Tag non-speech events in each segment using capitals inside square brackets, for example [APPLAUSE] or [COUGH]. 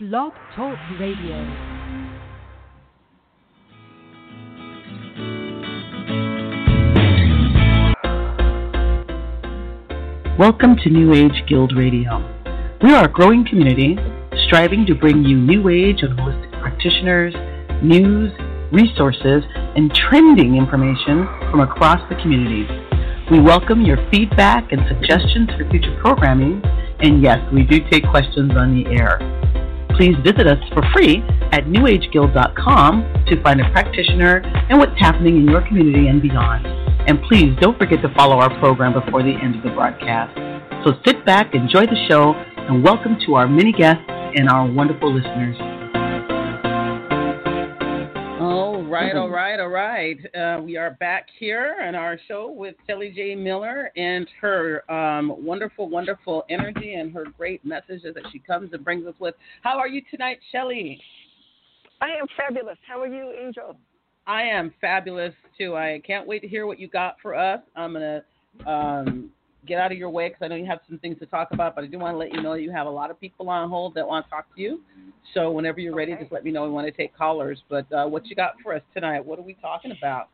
Blog Talk Radio. Welcome to New Age Guild Radio. We are a growing community striving to bring you new age and holistic practitioners, news, resources, and trending information from across the community. We welcome your feedback and suggestions for future programming, and yes, we do take questions on the air. Please visit us for free at newageguild.com to find a practitioner and what's happening in your community and beyond. And please don't forget to follow our program before the end of the broadcast. So sit back, enjoy the show, and welcome to our many guests and our wonderful listeners. Right, all right, all right. Uh, we are back here on our show with Shelly J. Miller and her um, wonderful, wonderful energy and her great messages that she comes and brings us with. How are you tonight, Shelly? I am fabulous. How are you, Angel? I am fabulous too. I can't wait to hear what you got for us. I'm gonna um, get out of your way because I know you have some things to talk about, but I do want to let you know you have a lot of people on hold that want to talk to you. So whenever you're ready, Okay. just let me know. We want to take callers. But uh, what you got for us tonight? What are we talking about?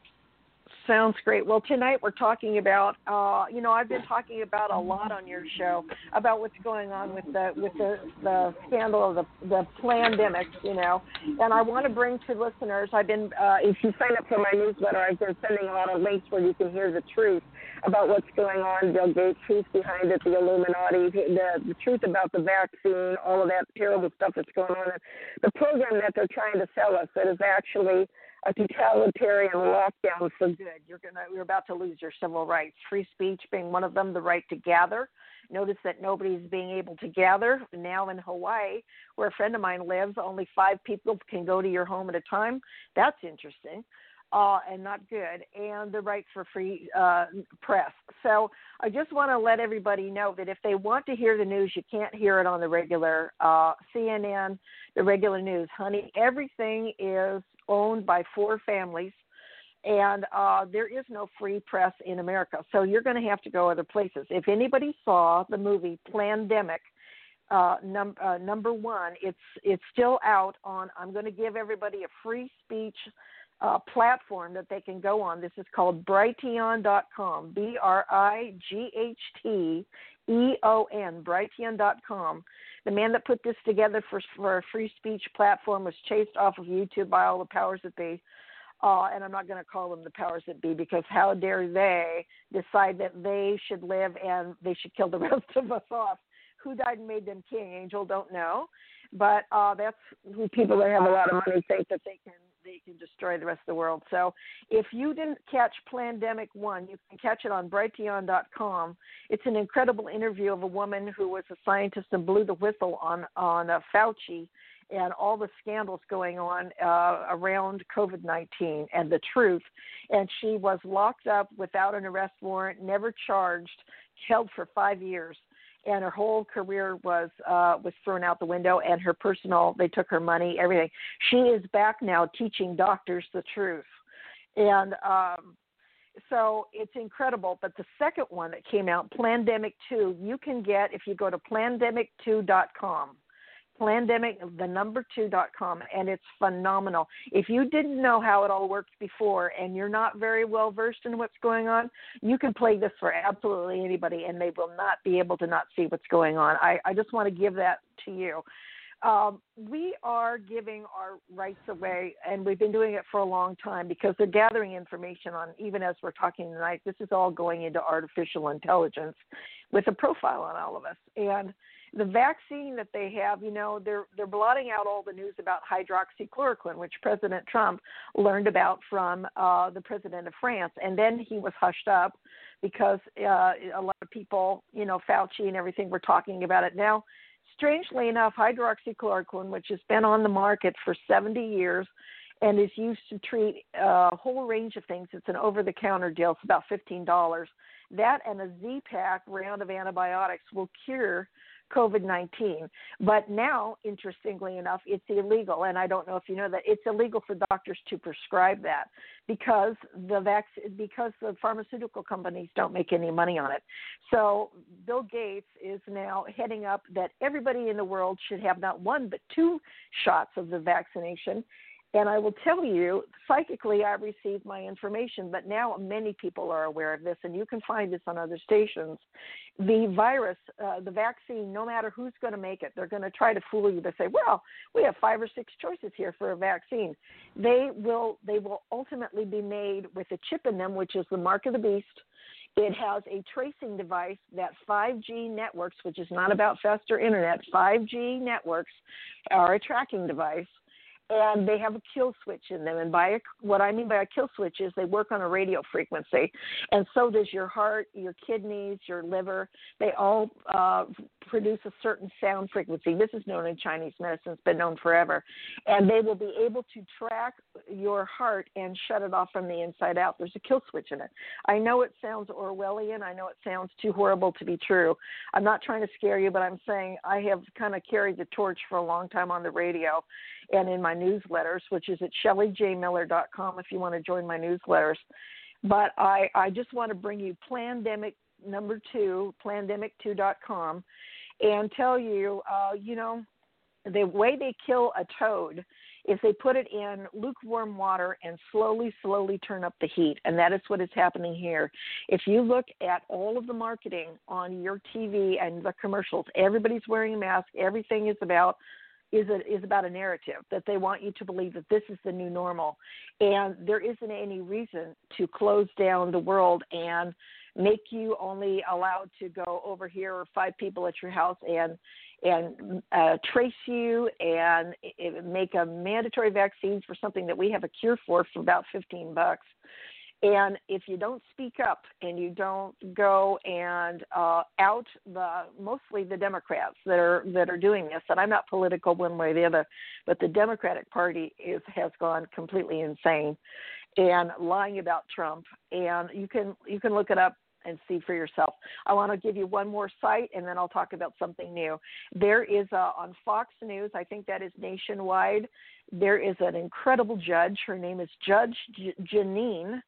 Sounds great. Well, tonight we're talking about, uh, you know, I've been talking about a lot on your show about what's going on with the with the the scandal of the the pandemic, you know, and I want to bring to listeners. I've been, uh, if you sign up for my newsletter, I've been sending a lot of links where you can hear the truth about what's going on, Bill Gates, who's behind it, the Illuminati, the the truth about the vaccine, all of that terrible stuff that's going on. and The program that they're trying to sell us that is actually a totalitarian lockdown for good. You're gonna you're about to lose your civil rights. Free speech being one of them, the right to gather. Notice that nobody's being able to gather. Now in Hawaii, where a friend of mine lives, only five people can go to your home at a time. That's interesting. Uh, and not good, and the right for free uh, press. So I just want to let everybody know that if they want to hear the news, you can't hear it on the regular uh, CNN, the regular news. Honey, everything is owned by four families, and uh, there is no free press in America. So you're going to have to go other places. If anybody saw the movie Plandemic, uh, num- uh, number one, it's it's still out on. I'm going to give everybody a free speech uh, platform that they can go on. This is called Brighteon.com. B R I G H T E O N. Brighteon.com. The man that put this together for for a free speech platform was chased off of YouTube by all the powers that be. Uh, and I'm not going to call them the powers that be because how dare they decide that they should live and they should kill the [LAUGHS] rest of us off? Who died and made them king? Angel don't know, but uh, that's who people that have a lot of money think that they can they can destroy the rest of the world. So if you didn't catch Plandemic One, you can catch it on Brighteon.com. It's an incredible interview of a woman who was a scientist and blew the whistle on on uh, Fauci and all the scandals going on uh, around COVID 19 and the truth. And she was locked up without an arrest warrant, never charged, held for five years. And her whole career was uh, was thrown out the window, and her personal they took her money, everything. She is back now teaching doctors the truth, and um, so it's incredible. But the second one that came out, Plandemic Two, you can get if you go to plandemic2.com plandemic the number two dot com and it's phenomenal. If you didn't know how it all worked before and you're not very well versed in what's going on you can play this for absolutely anybody and they will not be able to not see what's going on. I, I just want to give that to you. Um, we are giving our rights away, and we've been doing it for a long time because they're gathering information on, even as we're talking tonight, this is all going into artificial intelligence with a profile on all of us. And the vaccine that they have, you know, they're they're blotting out all the news about hydroxychloroquine, which President Trump learned about from uh, the president of France, and then he was hushed up because uh, a lot of people, you know, Fauci and everything were talking about it. Now, strangely enough, hydroxychloroquine, which has been on the market for 70 years and is used to treat a whole range of things, it's an over-the-counter deal. It's about fifteen dollars. That and a Z-Pak round of antibiotics will cure COVID 19. But now, interestingly enough, it's illegal. And I don't know if you know that it's illegal for doctors to prescribe that because the vac- because the pharmaceutical companies don't make any money on it. So Bill Gates is now heading up that everybody in the world should have not one but two shots of the vaccination and I will tell you, psychically, I received my information, but now many people are aware of this, and you can find this on other stations. The virus, uh, the vaccine, no matter who's going to make it, they're going to try to fool you to say, "Well, we have five or six choices here for a vaccine." They will, they will ultimately be made with a chip in them, which is the mark of the beast. It has a tracing device that 5G networks, which is not about faster internet, 5G networks are a tracking device and they have a kill switch in them. And by a, what I mean by a kill switch is they work on a radio frequency, and so does your heart, your kidneys, your liver. They all uh, produce a certain sound frequency. This is known in Chinese medicine; it's been known forever, and they will be able to track your heart and shut it off from the inside out. There's a kill switch in it. I know it sounds Orwellian. I know it sounds too horrible to be true. I'm not trying to scare you, but I'm saying I have kind of carried the torch for a long time on the radio and in my newsletters, which is at shellyjmiller.com if you want to join my newsletters. But I, I just want to bring you Plandemic number two, plandemic2.com, and tell you, uh, you know, the way they kill a toad is they put it in lukewarm water and slowly, slowly turn up the heat. And that is what is happening here. If you look at all of the marketing on your TV and the commercials, everybody's wearing a mask. Everything is about is a, is about a narrative that they want you to believe that this is the new normal, and there isn't any reason to close down the world and make you only allowed to go over here or five people at your house and and uh, trace you and make a mandatory vaccines for something that we have a cure for for about 15 bucks and if you don't speak up and you don't go and uh, out the mostly the Democrats that are that are doing this, and I'm not political one way or the other, but the Democratic Party is has gone completely insane and lying about Trump. And you can you can look it up and see for yourself. I want to give you one more site and then I'll talk about something new. There is a, on Fox News, I think that is nationwide, there is an incredible judge. Her name is Judge J- Jeanine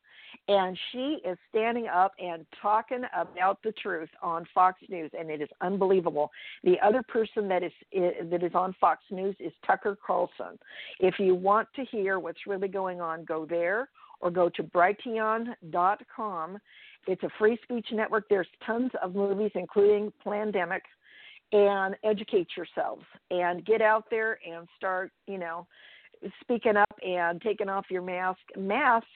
and she is standing up and talking about the truth on Fox News, and it is unbelievable. The other person that is that is on Fox News is Tucker Carlson. If you want to hear what's really going on, go there or go to Brighteon.com. It's a free speech network. There's tons of movies, including Plandemic, and educate yourselves and get out there and start, you know, speaking up and taking off your mask. Masks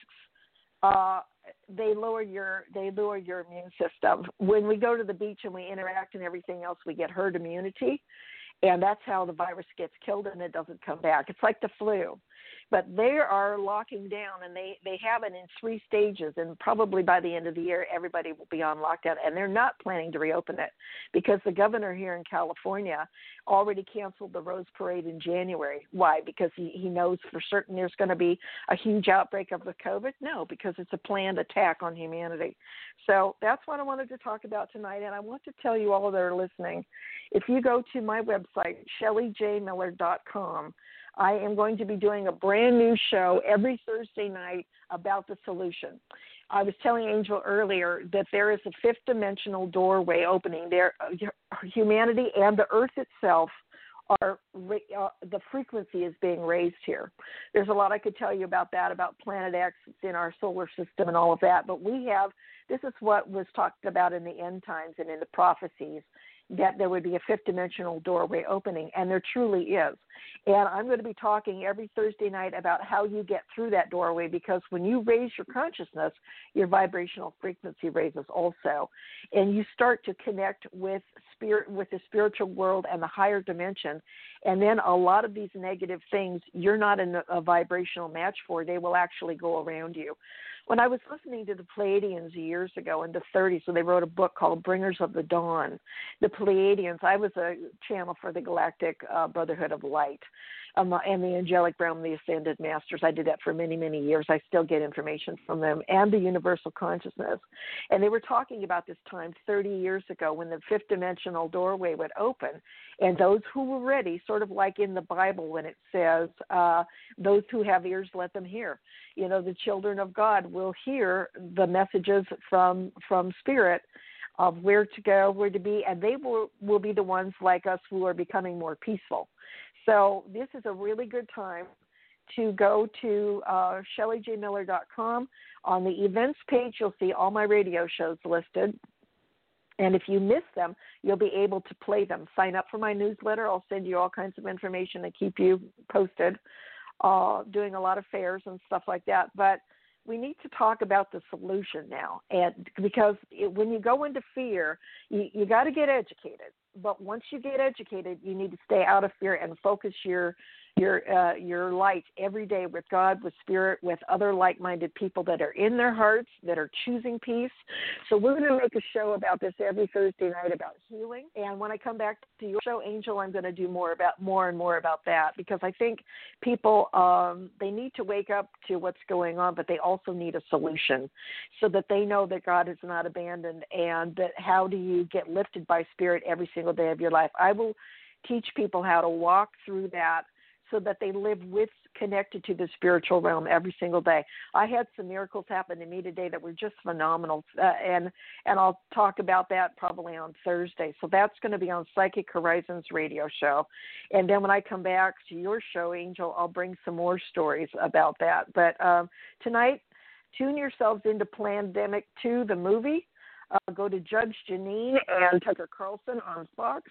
uh, they lower your they lower your immune system. When we go to the beach and we interact and everything else, we get herd immunity, and that's how the virus gets killed and it doesn't come back. It's like the flu but they are locking down and they they have it in three stages and probably by the end of the year everybody will be on lockdown and they're not planning to reopen it because the governor here in California already canceled the Rose Parade in January. Why? Because he, he knows for certain there's going to be a huge outbreak of the COVID? No, because it's a planned attack on humanity. So that's what I wanted to talk about tonight and I want to tell you all that are listening. If you go to my website, shellyjmiller.com, I am going to be doing a brand new show every Thursday night about the solution. I was telling Angel earlier that there is a fifth dimensional doorway opening. There, uh, humanity and the Earth itself are uh, the frequency is being raised here. There's a lot I could tell you about that, about Planet X in our solar system and all of that. But we have this is what was talked about in the end times and in the prophecies that there would be a fifth dimensional doorway opening, and there truly is. And I'm going to be talking every Thursday night about how you get through that doorway because when you raise your consciousness, your vibrational frequency raises also. And you start to connect with spirit with the spiritual world and the higher dimension. And then a lot of these negative things you're not in a vibrational match for, they will actually go around you. When I was listening to the Pleiadians years ago in the 30s, when they wrote a book called Bringers of the Dawn, the Pleiadians, I was a channel for the Galactic uh, Brotherhood of Light and the angelic realm, the ascended masters. I did that for many, many years. I still get information from them and the universal consciousness. And they were talking about this time 30 years ago when the fifth dimensional doorway would open, and those who were ready, sort of like in the Bible when it says, uh, "Those who have ears, let them hear." You know, the children of God will hear the messages from from Spirit of where to go, where to be, and they will will be the ones like us who are becoming more peaceful. So this is a really good time to go to uh. On the events page, you'll see all my radio shows listed. And if you miss them, you'll be able to play them. Sign up for my newsletter. I'll send you all kinds of information to keep you posted. Uh, doing a lot of fairs and stuff like that. But we need to talk about the solution now, and because it, when you go into fear, you, you got to get educated. But once you get educated, you need to stay out of fear and focus your your uh, your light every day with God, with Spirit, with other like-minded people that are in their hearts that are choosing peace. So we're going to make a show about this every Thursday night about healing. And when I come back to your show, Angel, I'm going to do more about more and more about that because I think people um, they need to wake up to what's going on, but they also need a solution so that they know that God is not abandoned and that how do you get lifted by Spirit every single day of your life. I will teach people how to walk through that so that they live with connected to the spiritual realm every single day. I had some miracles happen to me today that were just phenomenal, uh, and and I'll talk about that probably on Thursday. So that's going to be on Psychic Horizons radio show, and then when I come back to your show, Angel, I'll bring some more stories about that. But um, tonight, tune yourselves into Plandemic Two, the movie. Uh, go to Judge Jeanine and Tucker Carlson on Fox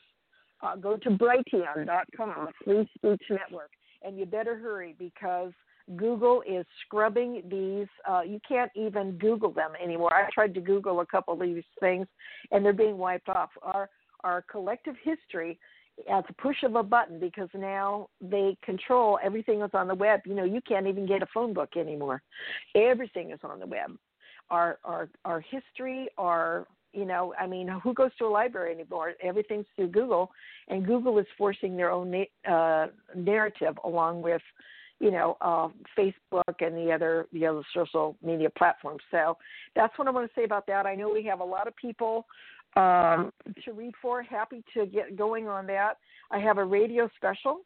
uh, go to Brighteon.com, the free speech network, and you better hurry because Google is scrubbing these. Uh, you can't even Google them anymore. I tried to Google a couple of these things, and they're being wiped off. Our our collective history at the push of a button because now they control everything that's on the web. You know, you can't even get a phone book anymore. Everything is on the web. Our our our history, our you know i mean who goes to a library anymore? Everything's through google and google is forcing their own uh, narrative along with you know uh, facebook and the other the other social media platforms. So that's what i want to say about that. I know we have a lot of people um, to read for happy to get going on that. I have a radio special.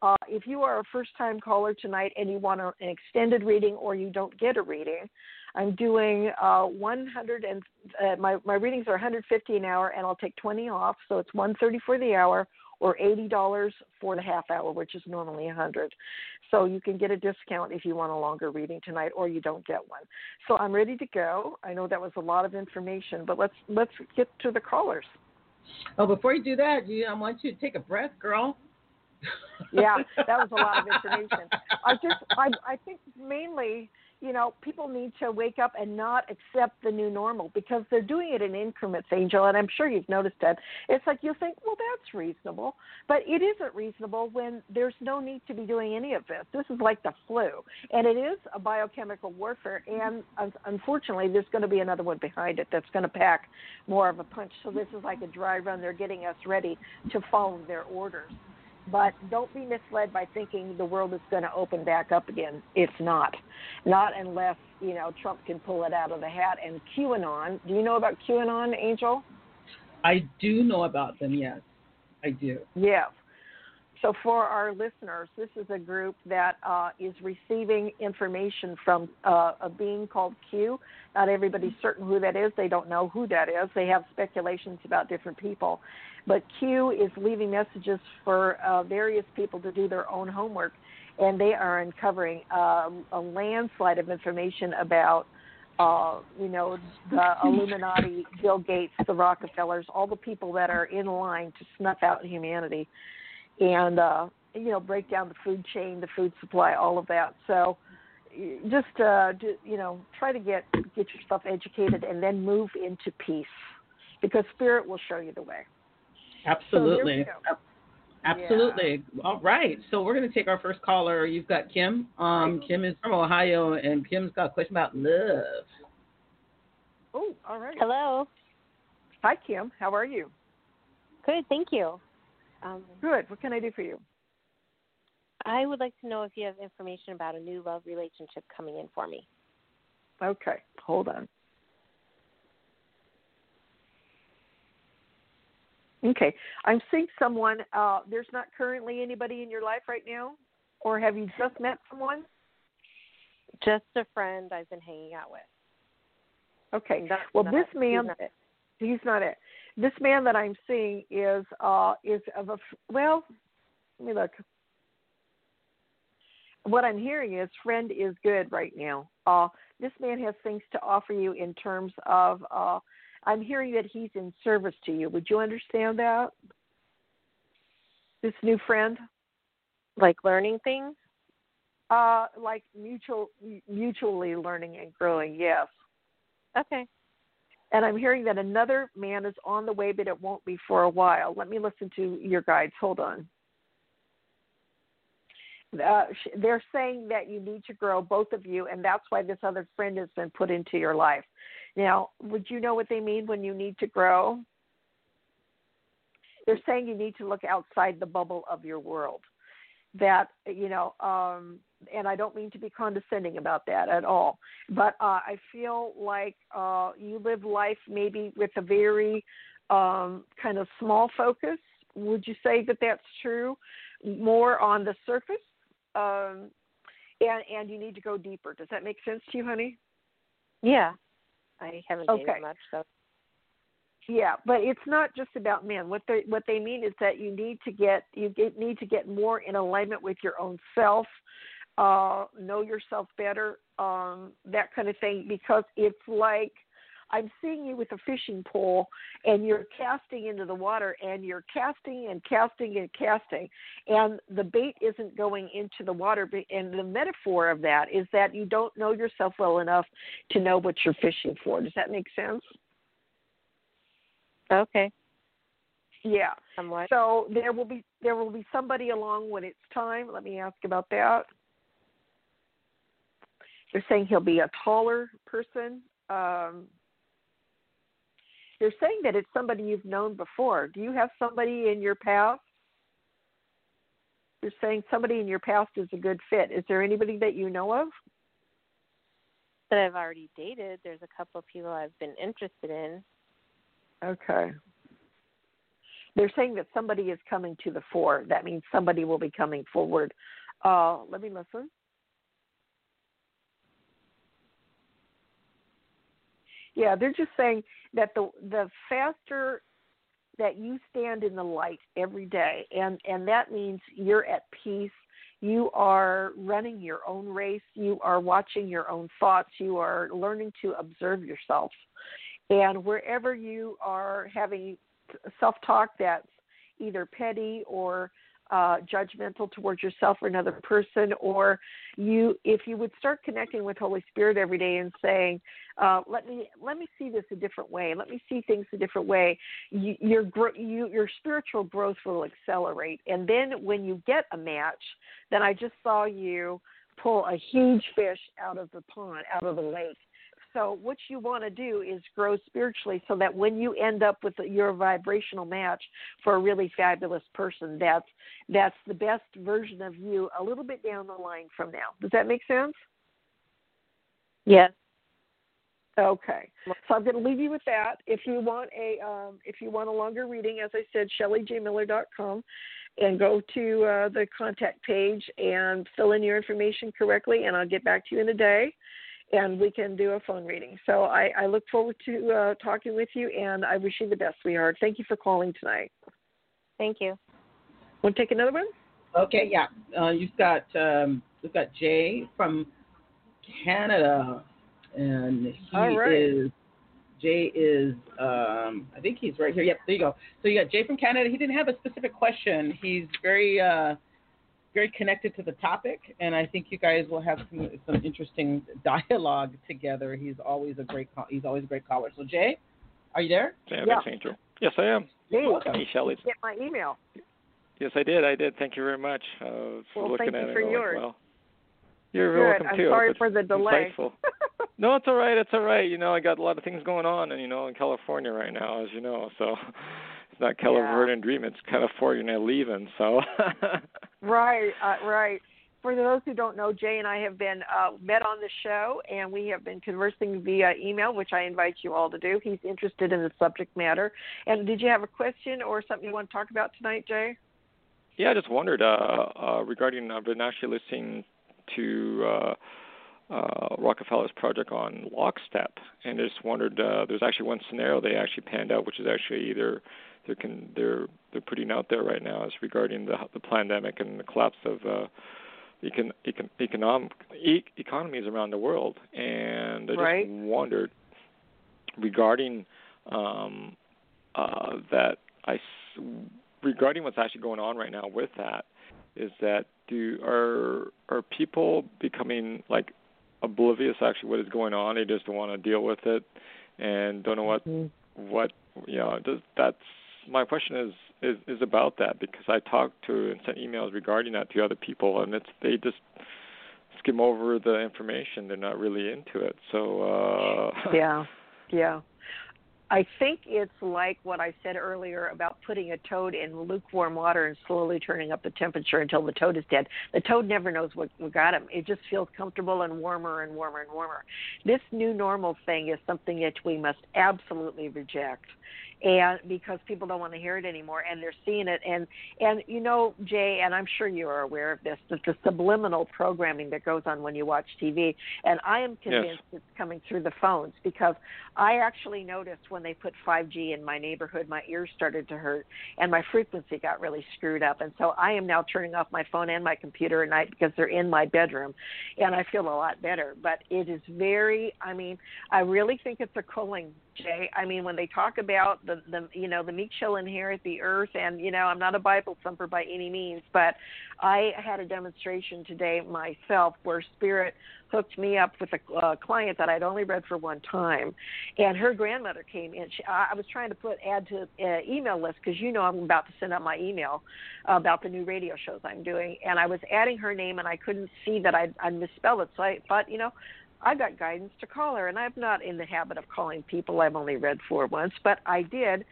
Uh, if you are a first time caller tonight and you want an extended reading or you don't get a reading, I'm doing uh, 100 and uh, my my readings are 150 an hour, and I'll take 20 off, so it's 130 for the hour or $80 for the half hour, which is normally 100. So you can get a discount if you want a longer reading tonight, or you don't get one. So I'm ready to go. I know that was a lot of information, but let's let's get to the callers. Oh, before you do that, you, I want you to take a breath, girl yeah, that was a lot of [LAUGHS] information. I just, I, I think mainly, you know, people need to wake up and not accept the new normal because they're doing it in increments, Angel, and I'm sure you've noticed that. It's like you think, well, that's reasonable, but it isn't reasonable when there's no need to be doing any of this. This is like the flu, and it is a biochemical warfare, mm-hmm. and unfortunately, there's going to be another one behind it that's going to pack more of a punch. So this is like a dry run. They're getting us ready to follow their orders. But don't be misled by thinking the world is going to open back up again. It's not. Not unless, you know, Trump can pull it out of the hat. And QAnon, do you know about QAnon, Angel? I do know about them, yes. I do. Yes. So, for our listeners, this is a group that uh, is receiving information from uh, a being called Q. Not everybody's certain who that is. They don't know who that is. They have speculations about different people. But Q is leaving messages for uh, various people to do their own homework, and they are uncovering uh, a landslide of information about, uh, you know, the Illuminati, Bill Gates, the Rockefellers, all the people that are in line to snuff out humanity, and uh, you know, break down the food chain, the food supply, all of that. So just uh, do, you know, try to get get yourself educated and then move into peace, because spirit will show you the way. Absolutely. So Absolutely. All right. So we're going to take our first caller. You've got Kim. Um, Kim is from Ohio, and Kim's got a question about love. Oh, all right. Hello. Hi, Kim. How are you? Good, thank you. Um, Good. What can I do for you? I would like to know if you have information about a new love relationship coming in for me. Okay, hold on. Okay, I'm seeing someone. Uh, there's not currently anybody in your life right now, or have you just met someone? Just a friend I've been hanging out with. Okay. That's Well, this he's man, not it. he's not it. This man that I'm seeing is uh is of a well. Let me look. What I'm hearing is friend is good right now. Uh, this man has things to offer you in terms of. Uh, I'm hearing that he's in service to you. Would you understand that? This new friend, Like learning things? uh, like mutual, mutually learning and growing. Yes. Okay. And I'm hearing that another man is on the way, but it won't be for a while. Let me listen to your guides. Hold on. Uh, they're saying that you need to grow, both of you, and that's why this other friend has been put into your life. Now, would you know what they mean when you need to grow? They're saying you need to look outside the bubble of your world. That, you know, um, and I don't mean to be condescending about that at all, but uh, I feel like uh, you live life maybe with a very um, kind of small focus. Would you say that that's true? More on the surface, um, and and you need to go deeper. Does that make sense to you, honey? Yeah. I haven't dated Okay. much, so Yeah, but it's not just about men. What they what they mean is that you need to get you get, need to get more in alignment with your own self, uh, know yourself better, um, that kind of thing. Because it's like I'm seeing you with a fishing pole, and you're casting into the water, and you're casting and casting and casting, and the bait isn't going into the water. And the metaphor of that is that you don't know yourself well enough to know what you're fishing for. Does that make sense? okay. Yeah. Somewhat. So there will be there will be somebody along when it's time. Let me ask about that. They're saying he'll be a taller person. Um, they're saying that it's somebody you've known before. Do you have somebody in your past? They're saying somebody in your past is a good fit. Is there anybody that you know of? that I've already dated. There's a couple of people I've been interested in. Okay. They're saying that somebody is coming to the fore. That means somebody will be coming forward. Uh, let me listen. Yeah, they're just saying that the the faster that you stand in the light every day, and and that means you're at peace. You are running your own race. You are watching your own thoughts. You are learning to observe yourself. And wherever you are having self talk that's either petty or uh, judgmental towards yourself or another person, or you, if you would start connecting with Holy Spirit every day and saying, uh, "Let me let me see this a different way. Let me see things a different way," you, your gro- you, your spiritual growth will accelerate. And then when you get a match, then I just saw you pull a huge fish out of the pond, out of the lake. So what you want to do is grow spiritually so that when you end up with your vibrational match for a really fabulous person, that's that's the best version of you a little bit down the line from now. Does that make sense? Yes. Okay. So I'm going to leave you with that. If you want a um, if you want a longer reading, as I said, ShellyJMiller.com, and go to uh, the contact page and fill in your information correctly, and I'll get back to you in a day, and we can do a phone reading. So I, I look forward to uh, talking with you, and I wish you the best, sweetheart. Thank you for calling tonight. Thank you. Want to take another one? Okay, yeah. Uh, you've got um, we've got Jay from Canada, and he All right. is Jay is um, I think he's right here. Yep, there you go. So you got Jay from Canada. He didn't have a specific question. He's very uh, very connected to the topic, and I think you guys will have some, some interesting [LAUGHS] dialogue together. He's always a great call. He's always a great caller. So Jay, are you there? Jay Yeah. Angel. Yes, I am. Hey, welcome. Hey, Shelly. get my email. Yes, I did. I did. Thank you very much. Uh, well, looking thank you at for it, yours. Like, well, you're Good. welcome I'm too. sorry It's for the delay. [LAUGHS] No, it's all right. It's all right. You know, I got a lot of things going on, and you know, in California right now, as you know, so it's [LAUGHS] not California dream. It's California leaving. So. [LAUGHS] right. Uh, right. For those who don't know, Jay and I have been uh, met on the show, and we have been conversing via email, which I invite you all to do. He's interested in the subject matter. And did you have a question or something you want to talk about tonight, Jay? Yeah, I just wondered uh, uh, regarding. I've been actually listening to uh, uh, Rockefeller's project on lockstep, and I just wondered. Uh, there's actually one scenario they actually panned out, which is actually either they can they're they're putting out there right now is regarding the the pandemic and the collapse of uh, econ, econ, economic e- economies around the world, and I just right. wondered regarding um, uh, that I regarding what's actually going on right now with that is that do are are people becoming like oblivious actually what is going on they just don't want to deal with it and don't know what mm-hmm. what you know does that's my question is is is about that because I talked to and sent emails regarding that to other people and it's they just skim over the information they're not really into it so uh yeah [LAUGHS] yeah I think it's like what I said earlier about putting a toad in lukewarm water and slowly turning up the temperature until the toad is dead. The toad never knows what, what got him. It just feels comfortable and warmer and warmer and warmer. This new normal thing is something that we must absolutely reject and because people don't want to hear it anymore and they're seeing it. And and you know jay and i'm sure you are aware of this that the subliminal programming that goes on when you watch tv and i am convinced yes. it's coming through the phones because i actually noticed when they put 5g in my neighborhood my ears started to hurt and my frequency got really screwed up. And so i am now turning off my phone and my computer at night because they're in my bedroom and i feel a lot better. But it is very i mean i really think it's a culling Jay. I mean, when they talk about the the you know the meek shall inherit the earth, and you know I'm not a Bible thumper by any means, but I had a demonstration today myself where Spirit hooked me up with a uh, client that I'd only read for one time, and her grandmother came in. She, I, I was trying to put add to uh, email list because you know I'm about to send out my email about the new radio shows I'm doing, and I was adding her name and I couldn't see that I'd, I'd misspelled it, so I thought you know I got guidance to call her, and I'm not in the habit of calling people I've only read for once, but I did.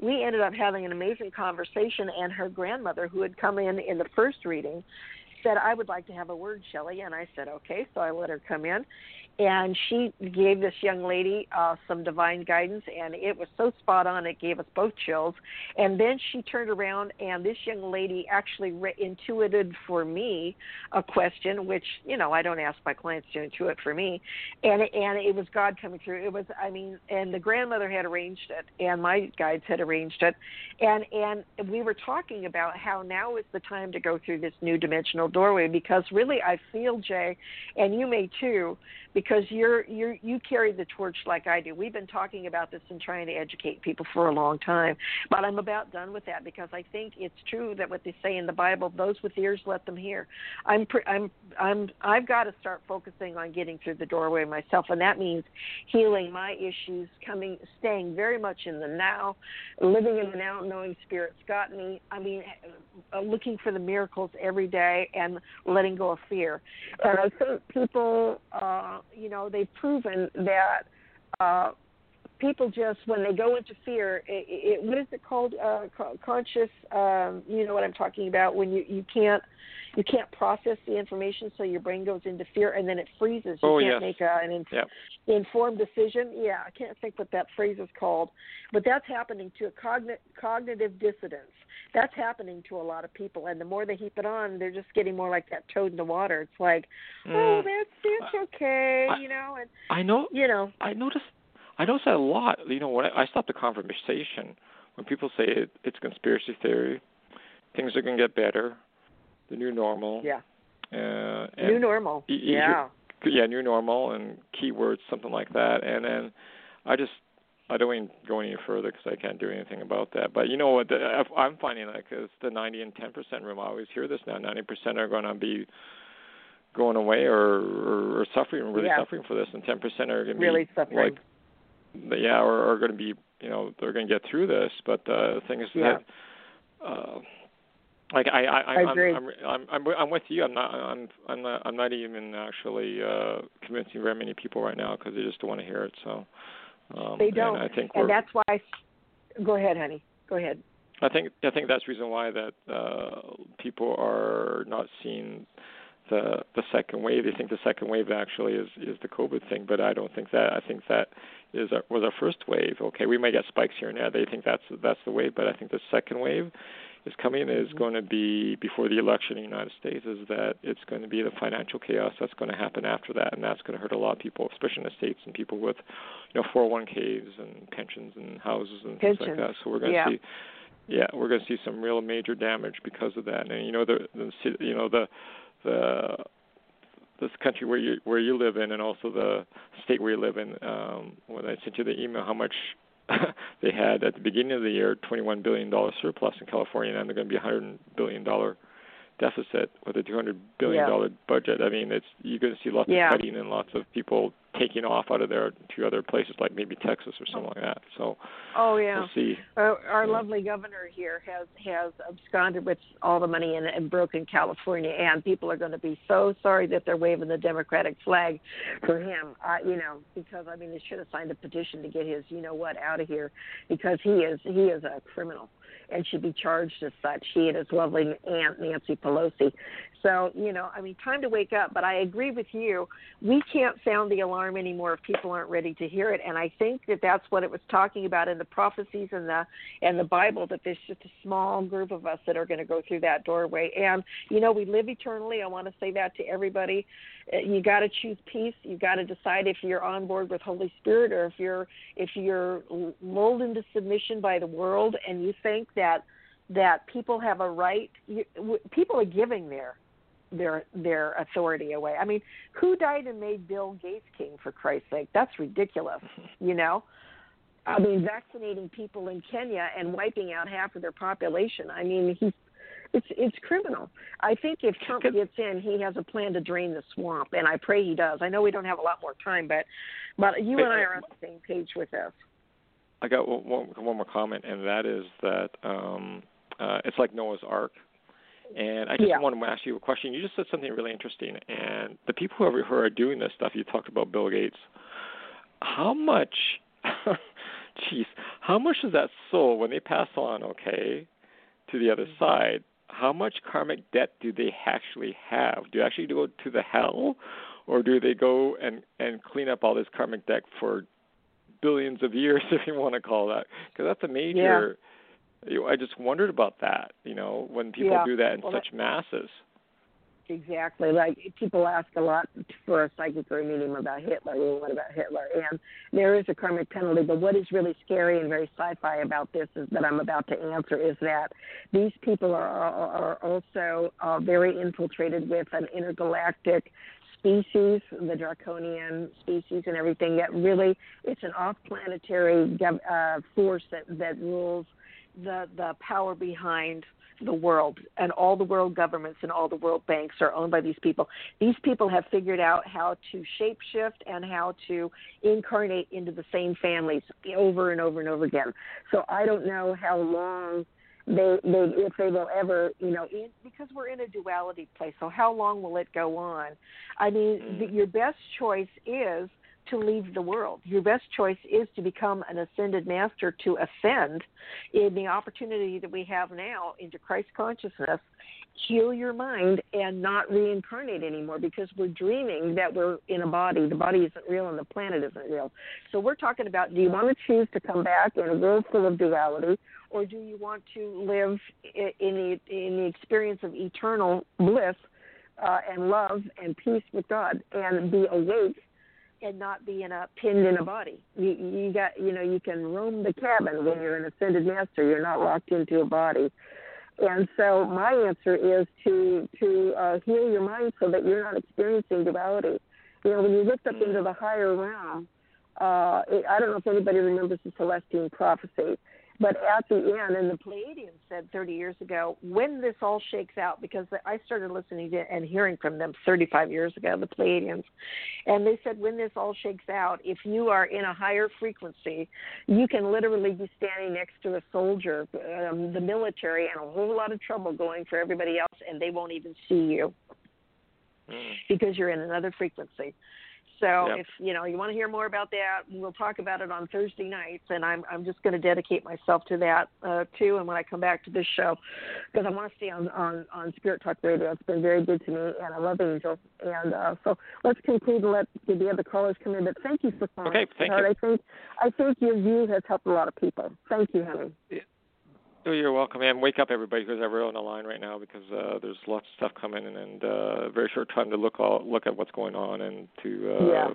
We ended up having an amazing conversation, and her grandmother, who had come in in the first reading, said, I would like to have a word, Shelly. And I said, okay. So I let her come in and she gave this young lady uh, some divine guidance, and it was so spot on. It gave us both chills. And then she turned around, and this young lady actually re- intuited for me a question, which you know I don't ask my clients to intuit for me, and and it was God coming through. It was, I mean, and the grandmother had arranged it, and my guides had arranged it, and and we were talking about how now is the time to go through this new dimensional doorway because really I feel Jay, and you may too because you're you're you carry the torch like I do. We've been talking about this and trying to educate people for a long time, but I'm about done with that because I think it's true that what they say in the Bible, those with ears let them hear. I'm I'm I'm I've got to start focusing on getting through the doorway myself, and that means healing my issues, coming staying very much in the now, living in the now, knowing Spirit's got me. I mean, uh, looking for the miracles every day and letting go of fear. And I think people. Uh, you know they've proven that uh, people just when they go into fear, it, it, what is it called? Uh, conscious. Um, you know what I'm talking about when you you can't you can't process the information, so your brain goes into fear and then it freezes. You oh, can't yes. make a, an inf- yep. informed decision. Yeah, I can't think what that phrase is called, but that's happening to a cogn- cognitive dissonance. That's happening to a lot of people, and the more they heap it on, they're just getting more like that toad in the water. It's like, oh, Mm. that's okay, I- you know, and I know you know, I notice I notice that a lot. You know, when I, I stop the conversation when people say it, it's conspiracy theory, things are going to get better, the new normal. yeah, Uh, new normal. y- yeah, yeah, new normal and keywords, something like that. And then I just I don't even go any further because I can't do anything about that. But you know what? The, I- I'm finding like it's the 90 and 10 percent room. I always hear this now. 90 percent are going to be going away or, or, or suffering, really Yeah. suffering for this, and 10 percent are going to be really be suffering. like, yeah, or are going to be, you know, they're going to get through this. But uh, the thing is Yeah. that. Uh, Like I, I, I I'm, agree. I'm, I'm, I'm, I'm with you. I'm not, I'm, I'm not, I'm not even actually uh, convincing very many people right now because they just don't want to hear it. So um, they don't, and I think and that's why. I, go ahead, honey. Go ahead. I think I think that's the reason why that uh, people are not seeing the the second wave. They think the second wave actually is is the COVID thing, but I don't think that. I think that is our, was our first wave. Okay, we might get spikes here and there. They think that's that's the wave, but I think the second wave is coming is going to be before the election in the United States. Is that it's going to be the financial chaos that's going to happen after that, and that's going to hurt a lot of people, especially in the states and people with you know 401ks and pensions and houses and things like that. So we're going to see yeah, we're going to see some real major damage because of that. And you know the, the you know the the this country where you where you live in, and also the state where you live in. Um, when I sent you the email, how much [LAUGHS] they had at the beginning of the year, 21 billion dollar surplus in California, and they're going to be 100 billion dollar deficit with a 200 billion dollar budget. I mean, it's you're going to see lots Yeah. of cutting and lots of people taking off out of there to other places like maybe Texas or something like that. So Oh yeah. we'll see. Uh, our Yeah. lovely governor here has has absconded with all the money in, in broken California, and people are going to be so sorry that they're waving the Democratic flag for him. Uh, you know, because I mean, they should have signed a petition to get his, you know what, out of here, because he is he is a criminal and should be charged as such. He and his lovely aunt Nancy Pelosi. So you know, I mean, time to wake up. But I agree with you. We can't sound the alarm anymore if people aren't ready to hear it. And I think that that's what it was talking about in the prophecies and the and the Bible. That there's just a small group of us that are going to go through that doorway. And you know, we live eternally. I want to say that to everybody. Uh, You got to choose peace. You got to decide if you're on board with Holy Spirit or if you're if you're lulled into submission by the world and you think that that people have a right. You, people are giving their their their authority away. I mean, who died and made Bill Gates king for Christ's sake? That's ridiculous. You know, I mean, vaccinating people in Kenya and wiping out half of their population. I mean, he's it's it's criminal. I think if Trump gets in, he has a plan to drain the swamp, and I pray he does. I know we don't have a lot more time, but but you and I are on the same page with this. I got one, one one more comment, and that is that um, uh, it's like Noah's Ark. And I just Yeah. want to ask you a question. You just said something really interesting, and the people who are, who are doing this stuff, you talked about Bill Gates. How much, [LAUGHS] jeez, how much does that soul when they pass on, okay, to the other mm-hmm. side? How much karmic debt do they actually have? Do they actually go to the hell, or do they go and and clean up all this karmic debt for billions of years, [LAUGHS] if you want to call that, because that's a major. Know, I just wondered about that. You know, when people Yeah. do that in Well, such masses. Exactly. Like people ask a lot for a psychic or a medium about Hitler. Well, what about Hitler? And there is a karmic penalty. But what is really scary and very sci-fi about this is that I'm about to answer is that these people are are also uh, very infiltrated with an intergalactic species, the draconian species, and everything. That really, it's an off-planetary uh, force that that rules the the power behind the world and all the world governments and all the world banks are owned by these people. These people have figured out how to shapeshift and how to incarnate into the same families over and over and over again. So I don't know how long they they if they will ever you know in, because we're in a duality place. So how long will it go on? I mean, the, your best choice is to leave the world. Your best choice is to become an ascended master to ascend in the opportunity that we have now into Christ consciousness. Heal your mind and not reincarnate anymore because we're dreaming that we're in a body. The body isn't real and the planet isn't real. So we're talking about do you want to choose to come back in a world full of duality or do you want to live in the, in the experience of eternal bliss uh, and love and peace with God and be awake and not be in a pinned in a body. You you got you know you can roam the cabin when you're an ascended master. You're not locked into a body. And so my answer is to to uh, heal your mind so that you're not experiencing duality. You know, when you look up into the higher realm, uh, I don't know if anybody remembers the Celestine prophecy, But at the end, and the Pleiadians said 30 years ago, when this all shakes out, because I started listening to and hearing from them 35 years ago, the Pleiadians, and they said when this all shakes out, if you are in a higher frequency, you can literally be standing next to a soldier, um, the military, and a whole lot of trouble going for everybody else, and they won't even see you Mm. because you're in another frequency. So Yep. if you know you want to hear more about that, we'll talk about it on Thursday nights, and I'm I'm just going to dedicate myself to that uh, too. And when I come back to this show, because I want to stay on on on Spirit Talk Radio, it's been very good to me, and I love Angel. And uh, so let's conclude and let the other callers come in. But thank you for calling. Okay, thank you. I think I think your view has helped a lot of people. Thank you, honey. Oh, you're welcome, and wake up everybody because we're on the line right now because uh, there's lots of stuff coming in and uh, very short time to look all, look at what's going on and to uh, Yeah.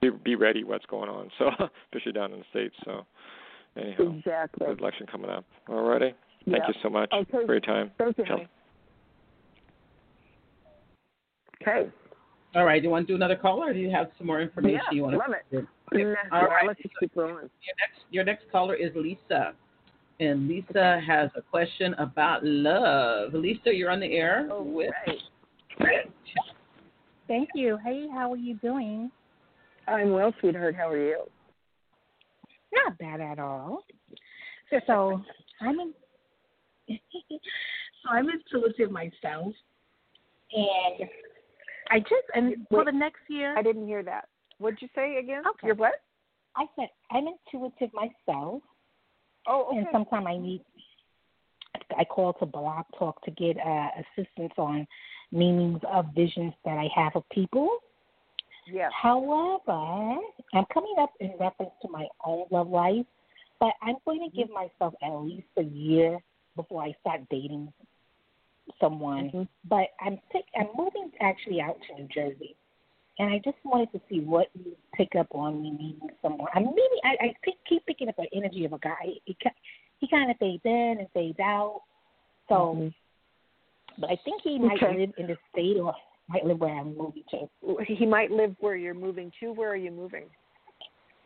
be, be ready what's going on. So [LAUGHS] especially down in the states. So anyhow, Exactly. good election coming up. Alrighty, thank Yeah. you so much Okay. for your time. Thank you, Shall- Okay. All right. Do you want to do another call, or do you have some more information Yeah, you want love to? it. Okay. All right. Let's just keep going. Your next, your next caller is Lisa, and Lisa has a question about love. Lisa, you're on the air Oh, with. right. Thank you. Hey, how are you doing? I'm well, sweetheart. How are you? Not bad at all. So I'm in. so I'm intuitive myself, and I just and for Wait. the next year, I didn't hear that. What'd you say again? Okay. You're what? I said I'm intuitive myself, Oh, okay. and sometimes I need. I call to Blog Talk to get uh, assistance on meanings of visions that I have of people. yes. However, I'm coming up in reference to my own love life, but I'm going to give myself at least a year before I start dating someone. Mhm. But I'm pick, I'm moving actually out to New Jersey, and I just wanted to see what you pick up on me meeting someone. I'm meeting. I, I pick, keep picking up the energy of a guy. He, he kind of fades in and fades out. So, Mhm. but I think he might Okay. live in the state or might live where I'm moving to. He might live where you're moving to. Where are you moving?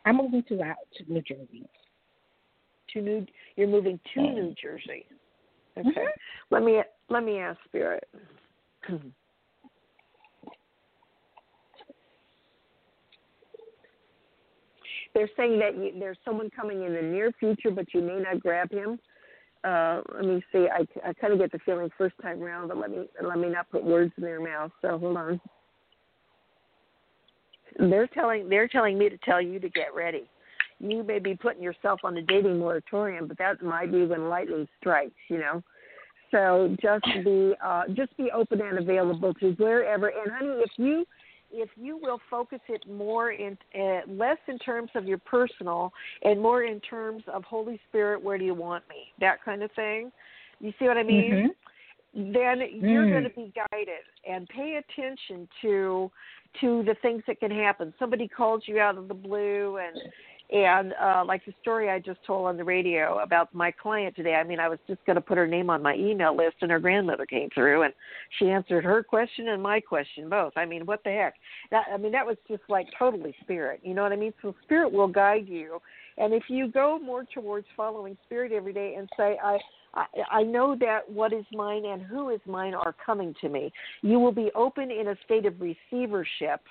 I'm moving to out to New Jersey. To New. You're moving to. New Jersey. Okay. Mhm. Let me let me ask Spirit. [CLEARS THROAT] They're saying that you, there's someone coming in the near future, but you may not grab him. Uh, let me see. I, I kind of get the feeling first time round, but let me let me not put words in their mouth. So hold on. They're telling they're telling me to tell you to get ready. You may be putting yourself on a dating moratorium, but that might be when lightning strikes. You know. So just be uh, just be open and available to wherever. And honey, if you if you will focus it more in uh, less in terms of your personal and more in terms of Holy Spirit, where do you want me? That kind of thing. You see what I mean? Then you're Mm. going to be guided and pay attention to to the things that can happen. Somebody calls you out of the blue and and uh like the story I just told on the radio about my client today. I mean, I was just going to put her name on my email list and her grandmother came through and she answered her question and my question both. I mean, what the heck? That I mean, that was just like totally spirit. You know what I mean? So spirit will guide you. And if you go more towards following spirit every day and say, I I, I know that what is mine and who is mine are coming to me. You will be open in a state of receivership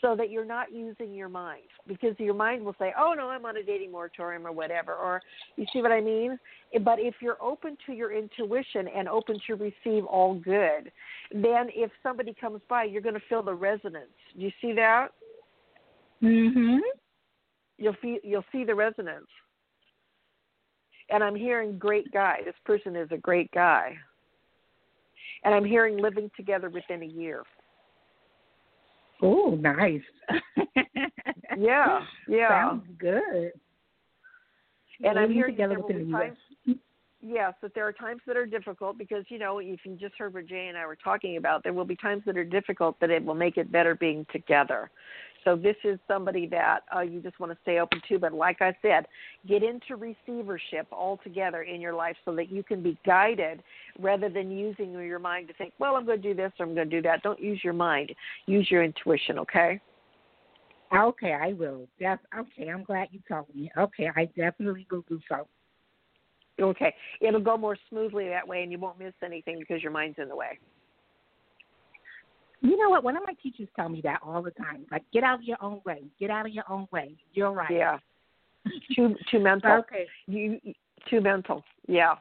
so that you're not using your mind because your mind will say, "Oh no, I'm on a dating moratorium or whatever." Or you see what I mean? But if you're open to your intuition and open to receive all good, then if somebody comes by, you're going to feel the resonance. Do you see that? Mhm. You'll feel you'll see the resonance. And I'm hearing great guy. This person is a great guy. And I'm hearing living together within a year. Oh, nice. [LAUGHS] Yeah, yeah. Sounds good. and I'm hearing together with the within be a year. times, yes, that there are times that are difficult because you know if you just heard what Jay and I were talking about, there will be times that are difficult, but it will make it better being together. So this is somebody that uh, you just want to stay open to. But like I said, get into receivership altogether in your life so that you can be guided rather than using your mind to think, well, I'm going to do this or I'm going to do that. Don't use your mind. Use your intuition. Okay. Okay, I will. Def- okay, I'm glad you told me. Okay, I definitely will do so. Okay, it'll go more smoothly that way, and you won't miss anything because your mind's in the way. You know what? One of my teachers tell me that all the time. Like, get out of your own way. Get out of your own way. You're right. Yeah. [LAUGHS] too too mental. Okay. You too mental. Yeah.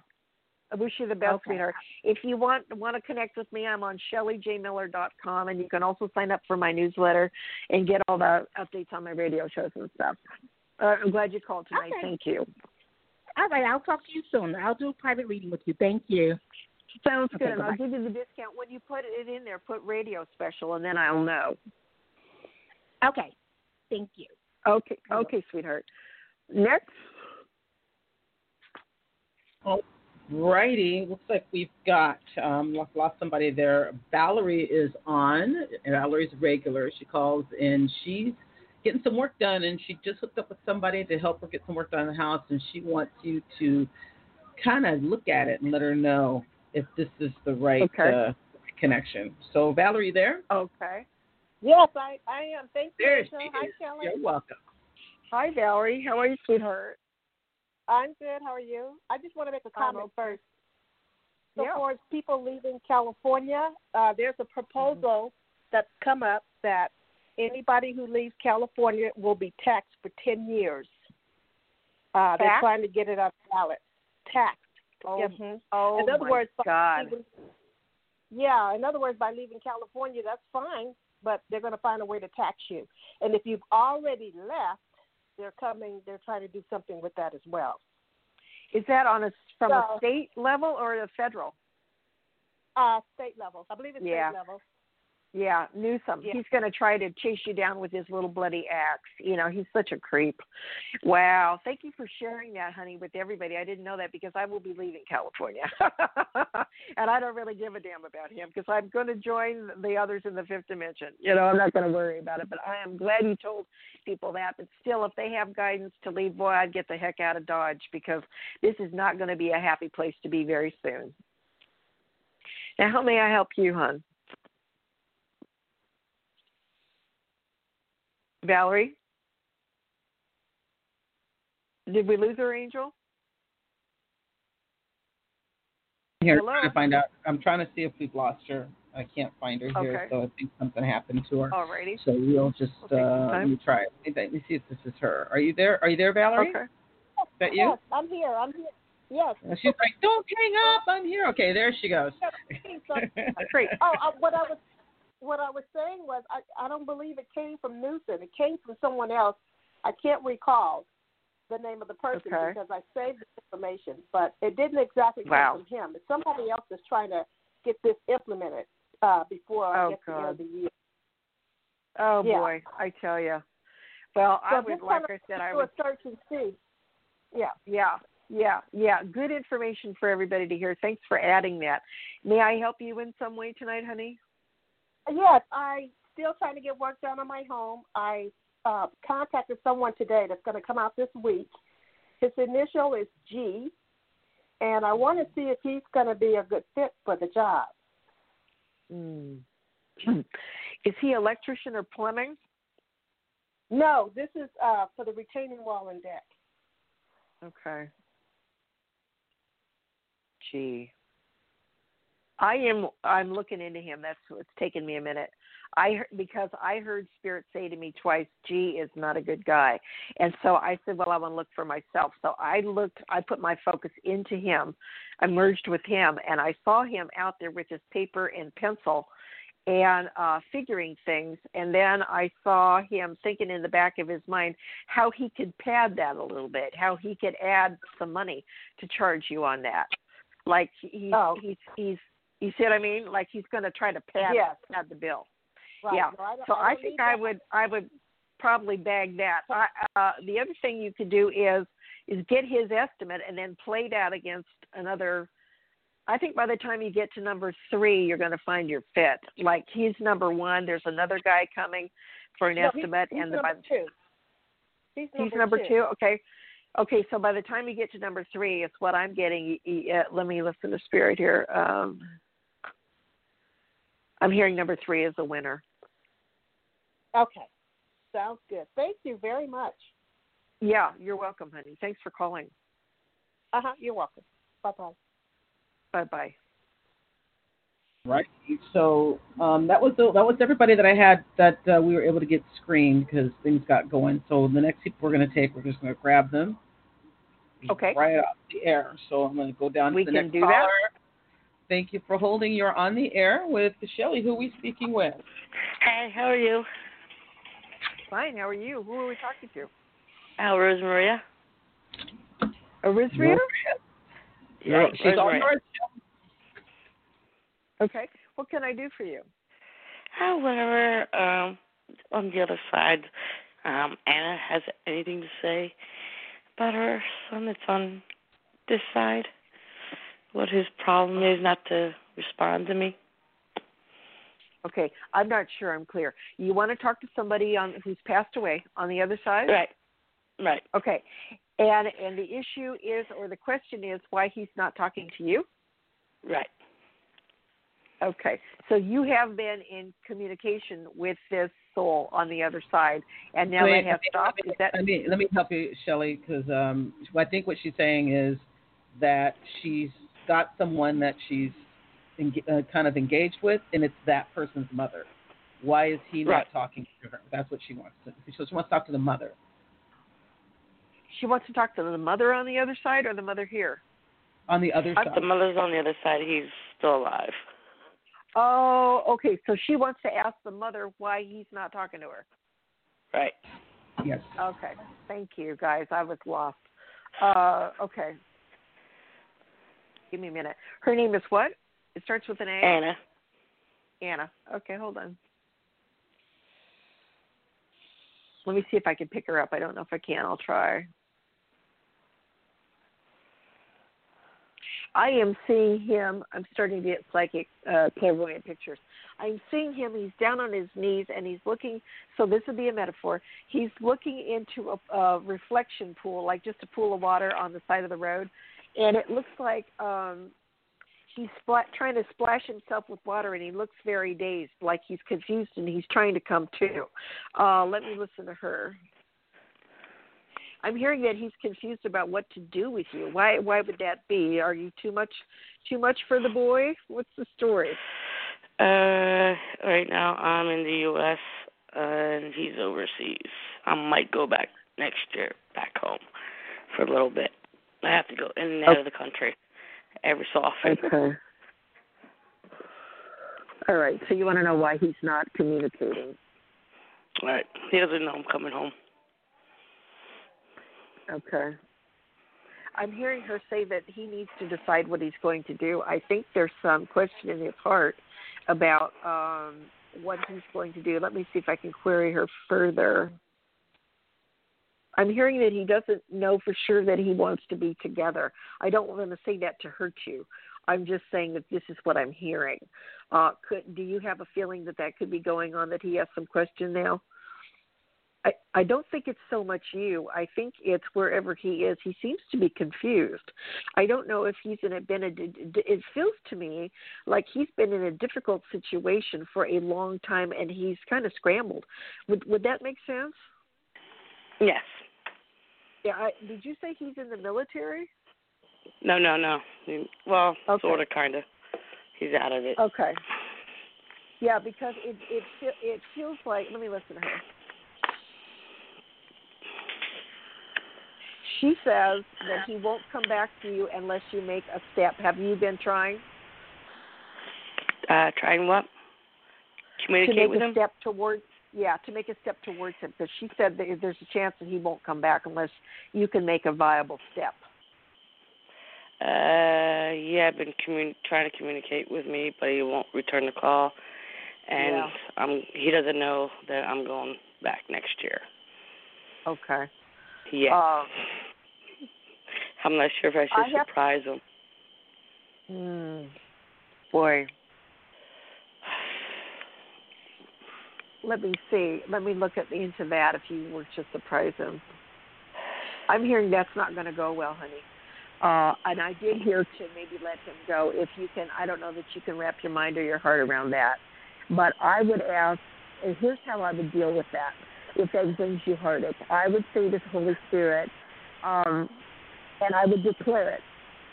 I wish you the best, Okay. sweetheart. If you want want to connect with me, I'm on ShellyJMiller.com, and you can also sign up for my newsletter and get all the updates on my radio shows and stuff. Uh, I'm glad you called tonight. Okay. Thank you. All right. I'll talk to you soon. I'll do a private reading with you. Thank you. Sounds Okay, good. And I'll give you the discount when you put it in there. Put radio special, and then I'll know. Okay. Thank you. Okay, okay, sweetheart. Next. All Righty, looks like we've got um lost, lost somebody there. Valerie is on. Valerie's regular. She calls and she's getting some work done and she just hooked up with somebody to help her get some work done in the house and she wants you to kind of look at it and let her know if this is the right Okay. uh, connection. So Valerie there? Okay. Yes, I, I am. Thank you. There she Hi, is. Shelly. You're welcome. Hi, Valerie. How are you, sweetheart? I'm good. How are you? I just want to make a I'm comment okay. first. So Yeah. for people leaving California, uh, there's a proposal that's come up that anybody who leaves California will be taxed for 10 years. Uh, they're trying to get it on the ballot. Taxed. Oh, Mhm. oh in other my words, God. leaving- yeah, in other words, by leaving California, that's fine, but they're going to find a way to tax you. And if you've already left, they're coming. They're trying to do something with that as well. Is that on a from a state level or a federal? Uh, state level. I believe it's Yeah. state level. Yeah, Newsom. Yeah. He's going to try to chase you down with his little bloody axe. You know, he's such a creep. Wow. Thank you for sharing that, honey, with everybody. I didn't know that because I will be leaving California. [LAUGHS] and I don't really give a damn about him because I'm going to join the others in the fifth dimension. You know, I'm not going to worry about it. But I am glad you told people that. But still, if they have guidance to leave, boy, I'd get the heck out of Dodge because this is not going to be a happy place to be very soon. Now, how may I help you, hon? Valerie? Did we lose her, Angel? Here, Hello? trying to find out. I'm trying to see if we've lost her. I can't find her here, Okay. so I think something happened to her. Alrighty. So we'll just We'll uh, let me try it. Let me see if this is her. Are you there? Are you there, Valerie? Okay. Is that you? Yes, I'm here. I'm here. Yes. And she's like, "Don't hang up. I'm here." Okay, there she goes. [LAUGHS] Great. Oh, uh, what I was what I was saying was I I don't believe it came from Newsom. It came from someone else. I can't recall the name of the person Okay. because I saved the information, but it didn't exactly come Wow. from him. It's somebody else that's trying to get this implemented uh, before I Oh, get to the end of the year. Oh Yeah. boy, I tell you. Well, I So would just like I said, I would. search and see. Yeah. Yeah, yeah, yeah. Good information for everybody to hear. Thanks for adding that. May I help you in some way tonight, honey? Yes, I still trying to get work done on my home. I uh, contacted someone today that's going to come out this week. His initial is G, and I want to see if he's going to be a good fit for the job. Mm. [CLEARS THROAT] Is he electrician or plumbing? No, this is uh, for the retaining wall and deck. Okay. Gee. I am I'm looking into him. That's what's taken me a minute. I because I heard spirit say to me twice, "G is not a good guy," and so I said, "Well, I want to look for myself." So I looked. I put my focus into him. I merged with him, and I saw him out there with his paper and pencil, and uh, figuring things. And then I saw him thinking in the back of his mind how he could pad that a little bit, how he could add some money to charge you on that. Like he's Oh. he's he's you see what I mean? Like he's going to try to pad Yes. pad the bill. Right. Yeah. No, I So I I think I that. would I would probably bag that. I, uh, the other thing you could do is is get his estimate and then play that against another. I think by the time you get to number three, you're going to find your fit. Like he's number one. There's another guy coming for an No, estimate, he's and the, number by, two. He's number, he's number two. Okay. Okay, so by the time you get to number three, it's what I'm getting. Uh, let me listen to spirit here. Um, I'm hearing number three is the winner. Okay. Sounds good. Thank you very much. Yeah, you're welcome, honey. Thanks for calling. Uh huh. You're welcome. Bye bye. Bye bye. Right. So um, that was the, that was everybody that I had that uh, we were able to get screened because things got going. So the next people we're going to take, we're just going to grab them. Okay. Right off the air. So I'm going to go down We to the can next do caller. that. Thank you for holding. You're on the air with Shelly. Who are we speaking with? Hey, how are you? Fine. How are you? Who are we talking to? Oh, Rose Maria. Arizria? Yeah, She's Rose on Maria. yours. Okay. What can I do for you? Oh, whatever. Um, on the other side, um, Anna has anything to say about her son that's on this side. What his problem is not to respond to me. Okay. I'm not sure I'm clear. You want to talk to somebody on who's passed away on the other side? Right. Right. Okay. And and the issue is or the question is why he's not talking to you? Right. Okay. So you have been in communication with this soul on the other side and now Wait, it has stopped. Is that Let me let me help you, Shelly, because um, I think what she's saying is that she's got someone that she's enga- uh, kind of engaged with, and it's that person's mother. Why is he not Right. talking to her? That's what she wants. To, she wants to talk to the mother. she wants to talk to the mother on the other side or the mother here? On the other side. The mother's on the other side. He's still alive. Oh, okay. So she wants to ask the mother why he's not talking to her. Right. Yes. Okay. Thank you, guys. I was lost. Uh, okay. Give me a minute. Her name is what? It starts with an A. Anna. Anna. Okay, hold on. Let me see if I can pick her up. I don't know if I can. I'll try. I am seeing him. I'm starting to get psychic, uh, clairvoyant pictures. I'm seeing him. He's down on his knees and he's looking. So this would be a metaphor. He's looking into a, a reflection pool, like just a pool of water on the side of the road, and it looks like um, he's splat, trying to splash himself with water, and he looks very dazed, like he's confused and he's trying to come to. Uh, let me listen to her. I'm hearing that he's confused about what to do with you. Why? Why would that be? Are you too much, too much for the boy? What's the story? Uh, right now I'm in the U.S. And he's overseas. I might go back next year back home for a little bit. I have to go in and out of the country every so often. Okay. All right. So you want to know why he's not communicating? Right. He doesn't know I'm coming home. Okay. I'm hearing her say that he needs to decide what he's going to do. I think there's some question in his heart about um, what he's going to do. Let me see if I can query her further. I'm hearing that he doesn't know for sure that he wants to be together. I don't want to say that to hurt you. I'm just saying that this is what I'm hearing. Uh, could do you have a feeling that that could be going on? That he has some question now? I, I don't think it's so much you. I think it's wherever he is. He seems to be confused. I don't know if he's in a been a. It feels to me like he's been in a difficult situation for a long time, and he's kind of scrambled. Would would that make sense? Yes. Yeah. I, did you say he's in the military? No, no, no. Well, Okay. sort of, kind of. He's out of it. Okay. Yeah, because it it it feels like. Let me listen to her. She says that he won't come back to you unless you make a step. Have you been trying Uh, trying what? to Communicate make with a him? step towards? Yeah, to make a step towards him because she said that there's a chance that he won't come back unless you can make a viable step. Uh, yeah, I've been commun- trying to communicate with me, but he won't return the call, and Yeah. um, he doesn't know that I'm going back next year. Okay. Yeah, Um, I'm not sure if I should I have- surprise him. hmm, boy. Let me see. Let me look at into that if you were to surprise him. I'm hearing that's not going to go well, honey. Uh, and I did hear to maybe let him go if you can. I don't know that you can wrap your mind or your heart around that, but I would ask. And here's how I would deal with that. If that brings you heartache, I would say to the Holy Spirit, um, and I would declare it.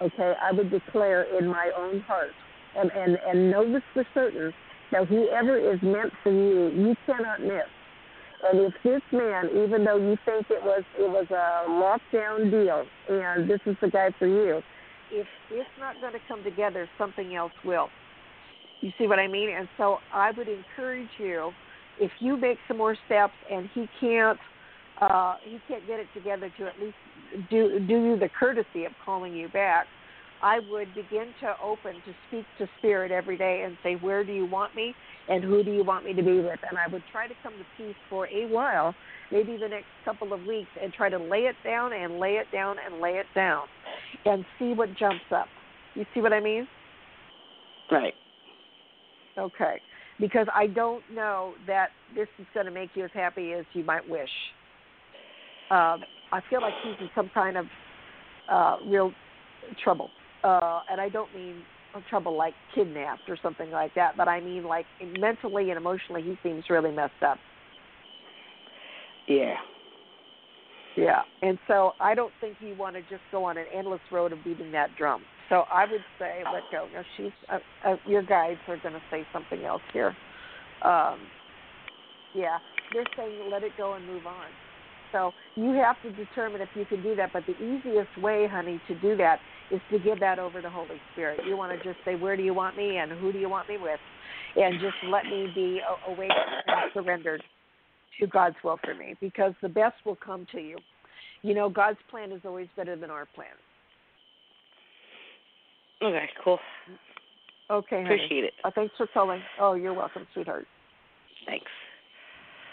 Okay, I would declare in my own heart, and and and know this for certain that whoever is meant for you, you cannot miss. And if this man, even though you think it was it was a lockdown deal, and this is the guy for you, if it's not going to come together, something else will. You see what I mean? And so I would encourage you, if you make some more steps and he can't, uh, he can't get it together to at least do do you the courtesy of calling you back. I would begin to open to speak to spirit every day and say, where do you want me? and who do you want me to be with? And I would try to come to peace for a while, maybe the next couple of weeks, and try to lay it down and lay it down and lay it down and see what jumps up. You see what I mean? Right. Okay. Because I don't know that this is going to make you as happy as you might wish. Um, I feel like he's in some kind of uh, real trouble. Uh, and I don't mean trouble like kidnapped or something like that, but I mean like mentally and emotionally he seems really messed up. Yeah. Yeah. And so I don't think you want to just go on an endless road of beating that drum. So I would say let go. Now she's uh, uh, your guides are going to say something else here. Um, yeah, they're saying let it go and move on. So you have to determine if you can do that. But the easiest way, honey, to do that is to give that over to Holy Spirit. You want to just say, where do you want me and who do you want me with? And just let me be awake and surrendered to God's will for me because the best will come to you. You know, God's plan is always better than our plan. Okay, cool. Okay, honey. Appreciate it. Uh, thanks for calling. Oh, you're welcome, sweetheart. Thanks.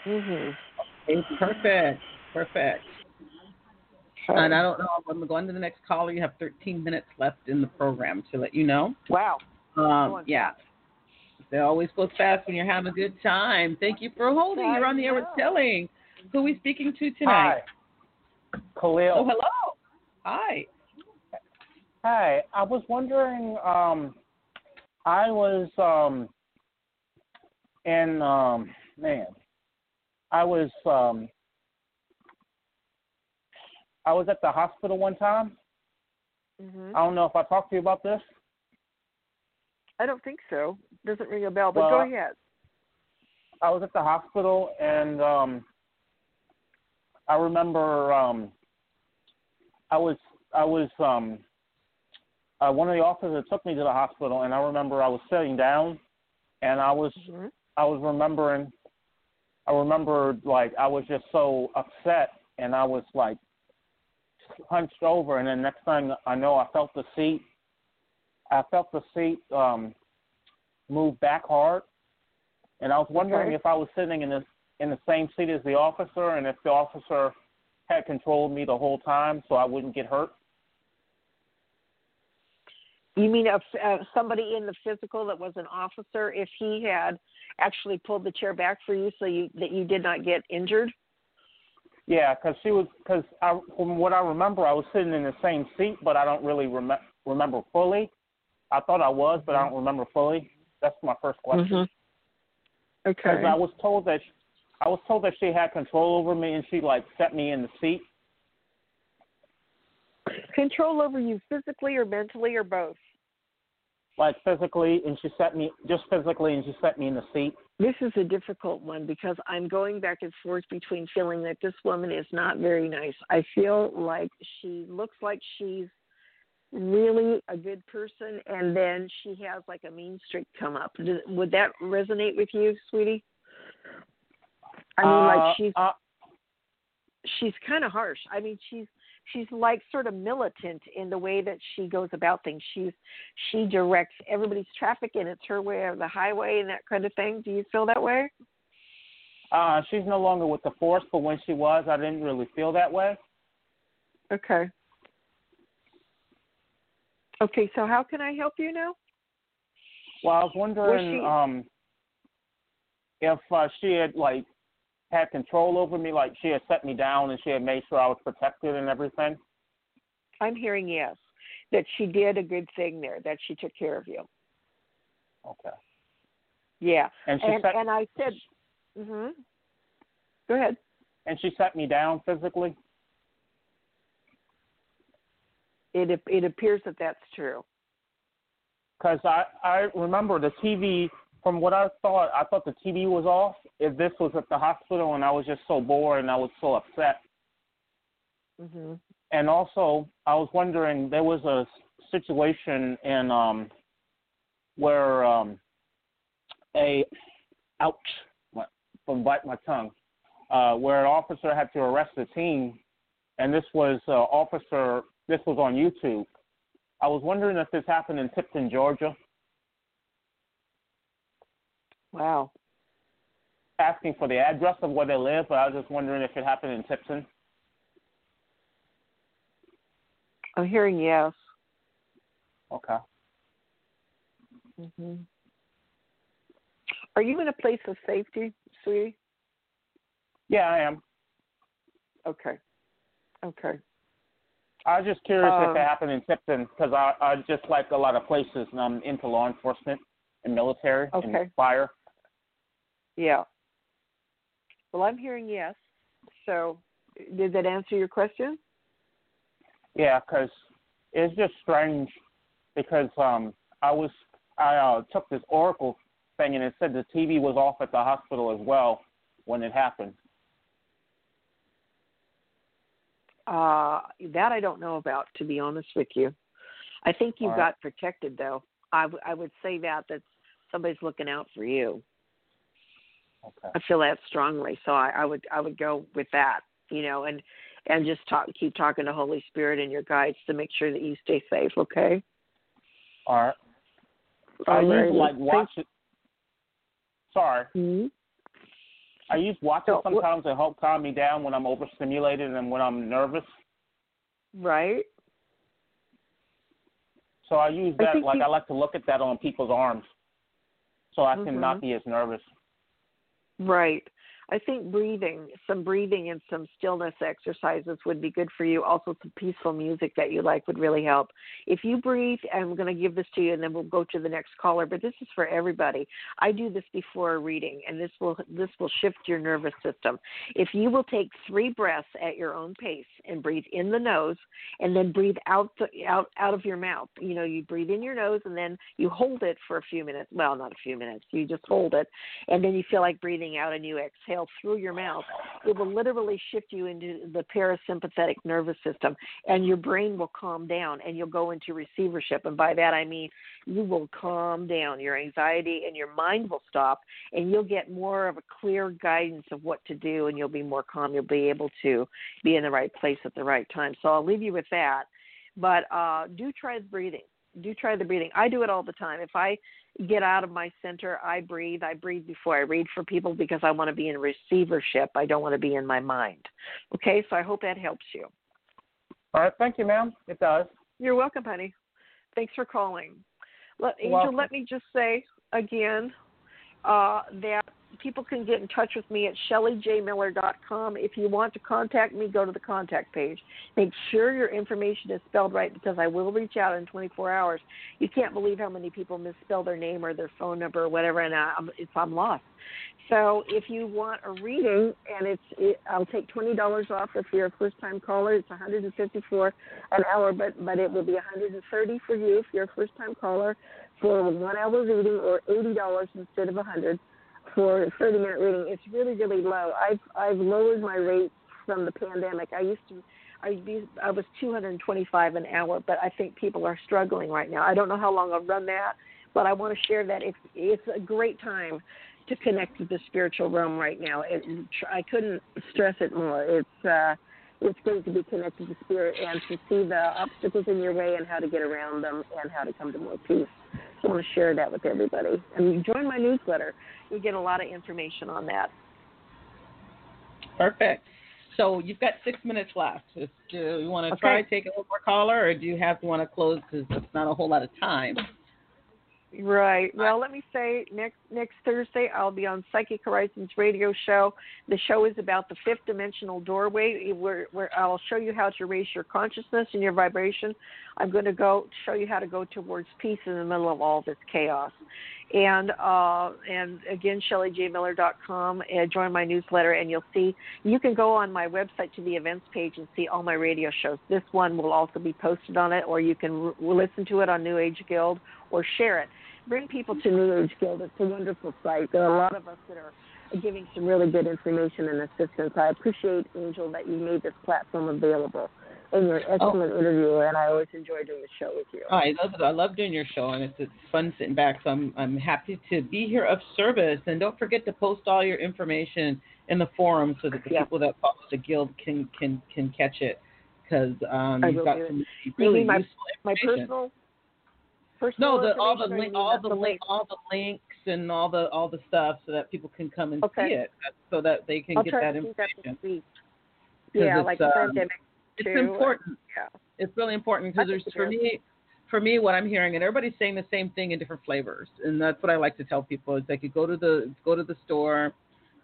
Mm Mhm. Okay, perfect. Perfect. And I don't know. I'm going to the next caller. You have 13 minutes left in the program to let you know. Wow. Um, yeah. It always goes fast when you're having a good time. Thank you for holding. You're on the air with Shelly. Who are we speaking to tonight? Hi. Khalil. Oh, hello. Hi. Hi. I was wondering, um, I was um, in, um, man, I was um, I was at the hospital one time. Mm-hmm. I don't know if I talked to you about this. I don't think so. Doesn't ring a bell, but well, go ahead. I was at the hospital and um I remember um I was I was um uh, one of the officers took me to the hospital and I remember I was sitting down and I was mm-hmm. I was remembering I remember like I was just so upset and I was like hunched over, and then next thing I know, I felt the seat. I felt the seat um, move back hard, and I was wondering okay. if I was sitting in the in the same seat as the officer, and if the officer had controlled me the whole time, so I wouldn't get hurt. You mean if uh, somebody in the physical that was an officer, if he had actually pulled the chair back for you so you that you did not get injured? Yeah, because she was because I from what I remember, I was sitting in the same seat, but I don't really rem- remember fully. I thought I was, but I don't remember fully. That's my first question. Mm-hmm. Okay. Because I was told that she, I was told that she had control over me, and she like set me in the seat. Control over you physically or mentally or both? Like physically, and she set me just physically, and she set me in the seat. This is a difficult one because I'm going back and forth between feeling that this woman is not very nice. I feel like she looks like she's really a good person, and then she has like a mean streak come up. Would that resonate with you, sweetie? I mean, uh, like she's uh, she's kind of harsh. I mean, she's she's like sort of militant in the way that she goes about things. She's she directs everybody's traffic and it's her way or the highway and that kind of thing. Do you feel that way? Uh, she's no longer with the force, but when she was, I didn't really feel that way. Okay. Okay, so how can I help you now? Well, I was wondering she... um, if uh, she had like had control over me, like she had set me down and she had made sure I was protected and everything. I'm hearing yes, that she did a good thing there, that she took care of you. Okay. Yeah, and she and, set, and I said, mm-hmm. Go ahead. And she set me down physically. it it appears that that's true. Because I I remember the TV. From what I thought, I thought the TV was off. If this was at the hospital, and I was just so bored and I was so upset. Mhm. And also, I was wondering there was a situation in um where um a ouch my, from bite my tongue uh where an officer had to arrest a teen and this was uh, officer this was on YouTube. I was wondering if this happened in Tifton, Georgia. Wow. Asking for the address of where they live, but I was just wondering if it happened in Tifton. I'm hearing yes. Okay. hmm Are you in a place of safety, sweetie? Yeah, I am. Okay. Okay. I was just curious if Um, it happened in Tifton because I I just like a lot of places and I'm into law enforcement and military Okay. and fire. Yeah. Well, I'm hearing yes. So, did that answer your question? Yeah, because it's just strange because um I was I uh, took this Oracle thing and it said the TV was off at the hospital as well when it happened. Uh, that I don't know about, to be honest with you. I think you All got right. protected, though. I, w- I would say that that somebody's looking out for you. Okay. I feel that strongly, so I, I would I would go with that, you know, and and just talk, keep talking to Holy Spirit and your guides to make sure that you stay safe. Okay. All right. I Alrighty. use like Thank- watch it. Sorry. Mhm. I use watches So, sometimes to help calm me down when I'm overstimulated and when I'm nervous. Right. So I use that think like you- I like to look at that on people's arms, so I can Mhm. not be as nervous. Right. I think breathing, some breathing and some stillness exercises would be good for you. Also, some peaceful music that you like would really help. If you breathe, I'm going to give this to you, and then we'll go to the next caller. But this is for everybody. I do this before a reading, and this will this will shift your nervous system. If you will take three breaths at your own pace and breathe in the nose, and then breathe out the, out out of your mouth. You know, you breathe in your nose, and then you hold it for a few minutes. Well, not a few minutes. You just hold it, and then you feel like breathing out, and you exhale through your mouth. It will literally shift you into the parasympathetic nervous system, and your brain will calm down, and you'll go into receivership. And by that I mean you will calm down. Your anxiety and your mind will stop, and you'll get more of a clear guidance of what to do, and you'll be more calm. You'll be able to be in the right place at the right time. So I'll leave you with that. But uh, do try the breathing. Do try the breathing. I do it all the time. If I get out of my center, I breathe. I breathe before I read for people because I want to be in receivership. I don't want to be in my mind. Okay, so I hope that helps you. All right, thank you, ma'am. It does. You're welcome, honey. Thanks for calling. Let, Angel, welcome. let me just say again uh, that people can get in touch with me at shellyjmiller.com. If you want to contact me, go to the contact page. Make sure your information is spelled right because I will reach out in 24 hours. You can't believe how many people misspell their name or their phone number or whatever, and I'm, I'm lost. So if you want a reading, and it's it, I'll take twenty dollars off if you're a first time caller. It's 154 an hour, but but it will be 130 for you if you're a first time caller for a one hour reading, or eighty dollars instead of 100 for 30 minute reading. It's really really low. I've I've lowered my rates from the pandemic. I used to. I, I was 225 an hour, but I think people are struggling right now. I don't know how long I'll run that, but I want to share that it's it's a great time to connect with the spiritual realm right now. It, I couldn't stress it more. It's uh, it's great to be connected to spirit and to see the obstacles in your way and how to get around them and how to come to more peace. Want to share that with everybody. And join my newsletter. You'll get a lot of information on that. Perfect. So you've got six minutes left. Do you want to Okay. try take a little more caller, or do you have to want to close because it's not a whole lot of time? Right. Well, let me say next next Thursday I'll be on Psychic Horizons radio show. The show is about the fifth dimensional doorway, where where I'll show you how to raise your consciousness and your vibration. I'm going to go show you how to go towards peace in the middle of all this chaos. And uh, and again, ShellyJMiller.com. And join my newsletter, and you'll see. You can go on my website to the events page and see all my radio shows. This one will also be posted on it, or you can r- listen to it on New Age Guild or share it bring people to New Age Guild. It's a wonderful site. There are a lot of us that are giving some really good information and assistance. I appreciate, Angel, that you made this platform available. You're an excellent oh. interviewer, and I always enjoy doing the show with you. Oh, I love it. I love doing your show, and it's it's fun sitting back. So I'm I'm happy to be here of service. And don't forget to post all your information in the forum so that the yeah. people that follow the guild can can can catch it because um, you've got some really my, useful my personal Personal no, the all the link, all the, link, all the links and all the all the stuff so that people can come and okay. see it, so that they can I'll get that information. That yeah, like um, pandemic. It's important. Yeah, it's really important because there's for me. For me, what I'm hearing, and everybody's saying the same thing in different flavors, and that's what I like to tell people. Is like you go to the go to the store,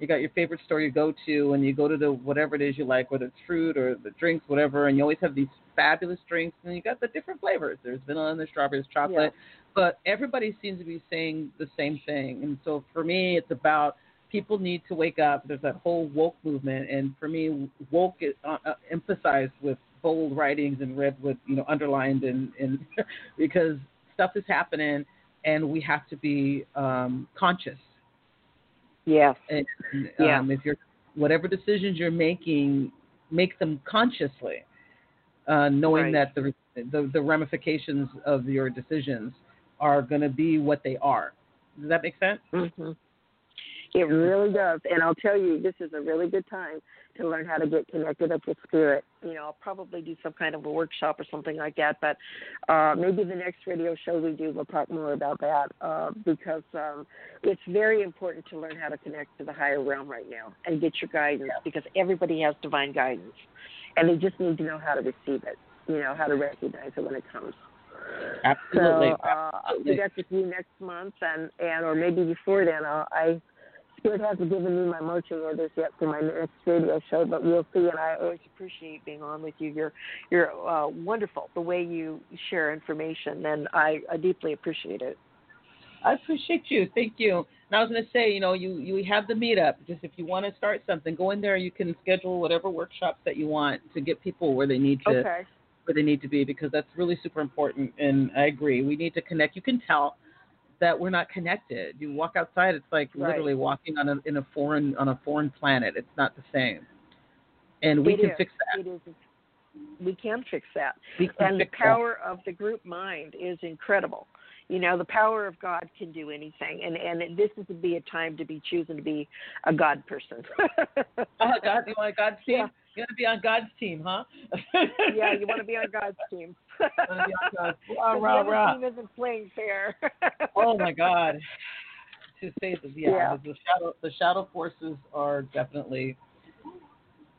you got your favorite store you go to, and you go to the whatever it is you like, whether it's fruit or the drinks, whatever, and you always have these fabulous drinks, and you got the different flavors. There's vanilla, and there's strawberries, chocolate, yeah. but everybody seems to be saying the same thing. And so for me, it's about people need to wake up. There's that whole woke movement, and for me, woke is uh, uh, emphasized with bold writings and red with you know underlined and and [LAUGHS] because stuff is happening, and we have to be um, conscious. Yes. And, yeah. Um, if you're whatever decisions you're making, make them consciously, uh, knowing right. that the, the the ramifications of your decisions are going to be what they are. Does that make sense? Mm-hmm. It really does. And I'll tell you, this is a really good time to learn how to get connected up with spirit. You know, I'll probably do some kind of a workshop or something like that. But uh, maybe the next radio show we do, we'll talk more about that uh, because um, it's very important to learn how to connect to the higher realm right now and get your guidance because everybody has divine guidance. And they just need to know how to receive it, you know, how to recognize it when it comes. Absolutely. So uh, Absolutely. we got to see next month, and and or maybe before then. Uh, I Spirit hasn't given me my marching orders yet for my next radio show, but we'll see. And I always appreciate being on with you. You're you're uh, wonderful the way you share information, and I, I deeply appreciate it. I appreciate you. Thank you. And I was going to say, you know, you you have the meetup. Just if you want to start something, go in there. You can schedule whatever workshops that you want to get people where they need to Okay. where they need to be because that's really super important. And I agree. We need to connect. You can tell that we're not connected. You walk outside, it's like Right. literally walking on a in a foreign on a foreign planet. It's not the same. And we It can is. fix that. It is. We can fix that. Can and the fix that. power of the group mind is incredible. You know, the power of God can do anything, and and this is to be a time to be choosing to be a God person. [LAUGHS] Oh, God, you want God's team? Yeah. You want to be on God's team, huh? yeah, you want to be on God's team. [LAUGHS] on God's- rah, rah, rah. team isn't playing fair. oh my God. To say that, yeah, Yeah. the shadow the shadow forces are definitely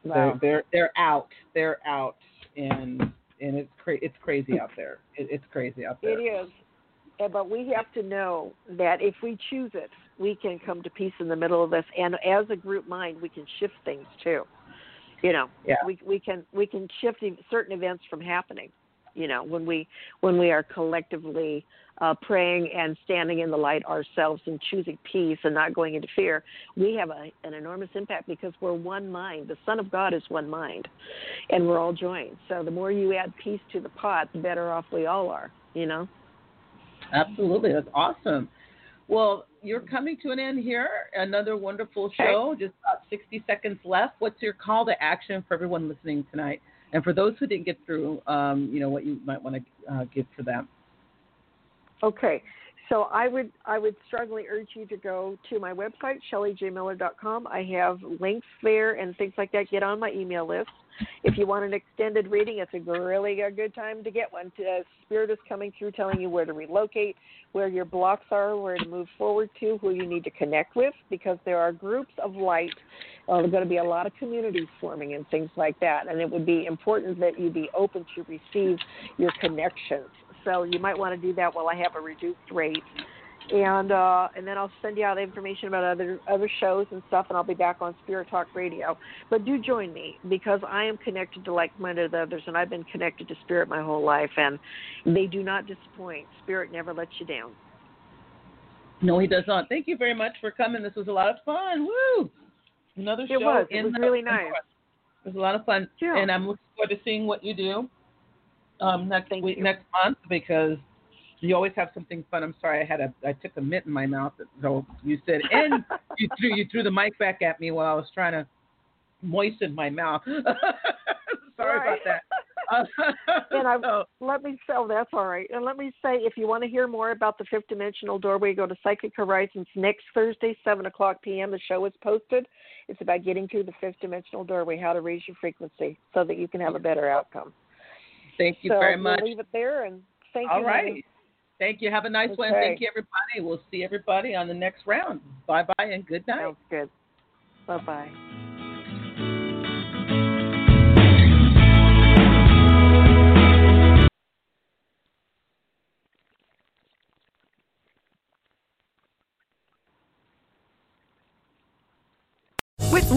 Wow. they're, they're they're out. They're out, and and it's cra- it's crazy out there. It, it's crazy out there. It is. Uh, But we have to know that if we choose it, we can come to peace in the middle of this. And as a group mind, we can shift things too. You know, Yeah. we we can we can shift certain events from happening. You know, when we when we are collectively uh, praying and standing in the light ourselves and choosing peace and not going into fear, we have a, an enormous impact because we're one mind. The Son of God is one mind, and we're all joined. So the more you add peace to the pot, the better off we all are. You know. Absolutely, that's awesome. Well, you're coming to an end here. Another wonderful show. Just about 60 seconds left. What's your call to action for everyone listening tonight? And for those who didn't get through, um, you know what you might want to uh, give for them. Okay. So I would I would strongly urge you to go to my website, shellyjmiller.com. I have links there and things like that. Get on my email list. If you want an extended reading, it's a really a good time to get one. Uh, Spirit is coming through, telling you where to relocate, where your blocks are, where to move forward to, who you need to connect with, because there are groups of light. Uh, going to be a lot of communities forming and things like that, and it would be important that you be open to receive your connections. So you might want to do that while I have a reduced rate. and uh, and then I'll send you out information about other other shows and stuff, and I'll be back on Spirit Talk Radio. But do join me because I am connected to like-minded others, and I've been connected to Spirit my whole life, and they do not disappoint. Spirit never lets you down. No, he does not. Thank you very much for coming. This was a lot of fun. Woo! Another show. It was. It was really nice. It was a lot of fun, Yeah. and I'm looking forward to seeing what you do um, next week, next month, because you always have something fun. I'm sorry, I had a I took a mint in my mouth, so you said, [LAUGHS] and you threw you threw the mic back at me while I was trying to moisten my mouth. [LAUGHS] sorry Right. about that. [LAUGHS] and I So- let me say, oh, that's all right. And let me say, if you want to hear more about the fifth dimensional doorway, go to Psychic Horizons next Thursday, seven o'clock p.m. The show is posted. It's about getting through the fifth dimensional doorway, how to raise your frequency so that you can have a better outcome. Thank you so very we'll much. leave it there, and thank All you. right. honey. Thank you. Have a nice one. Thank you, everybody. We'll see everybody on the next round. Bye bye and good night. Sounds good. Bye bye.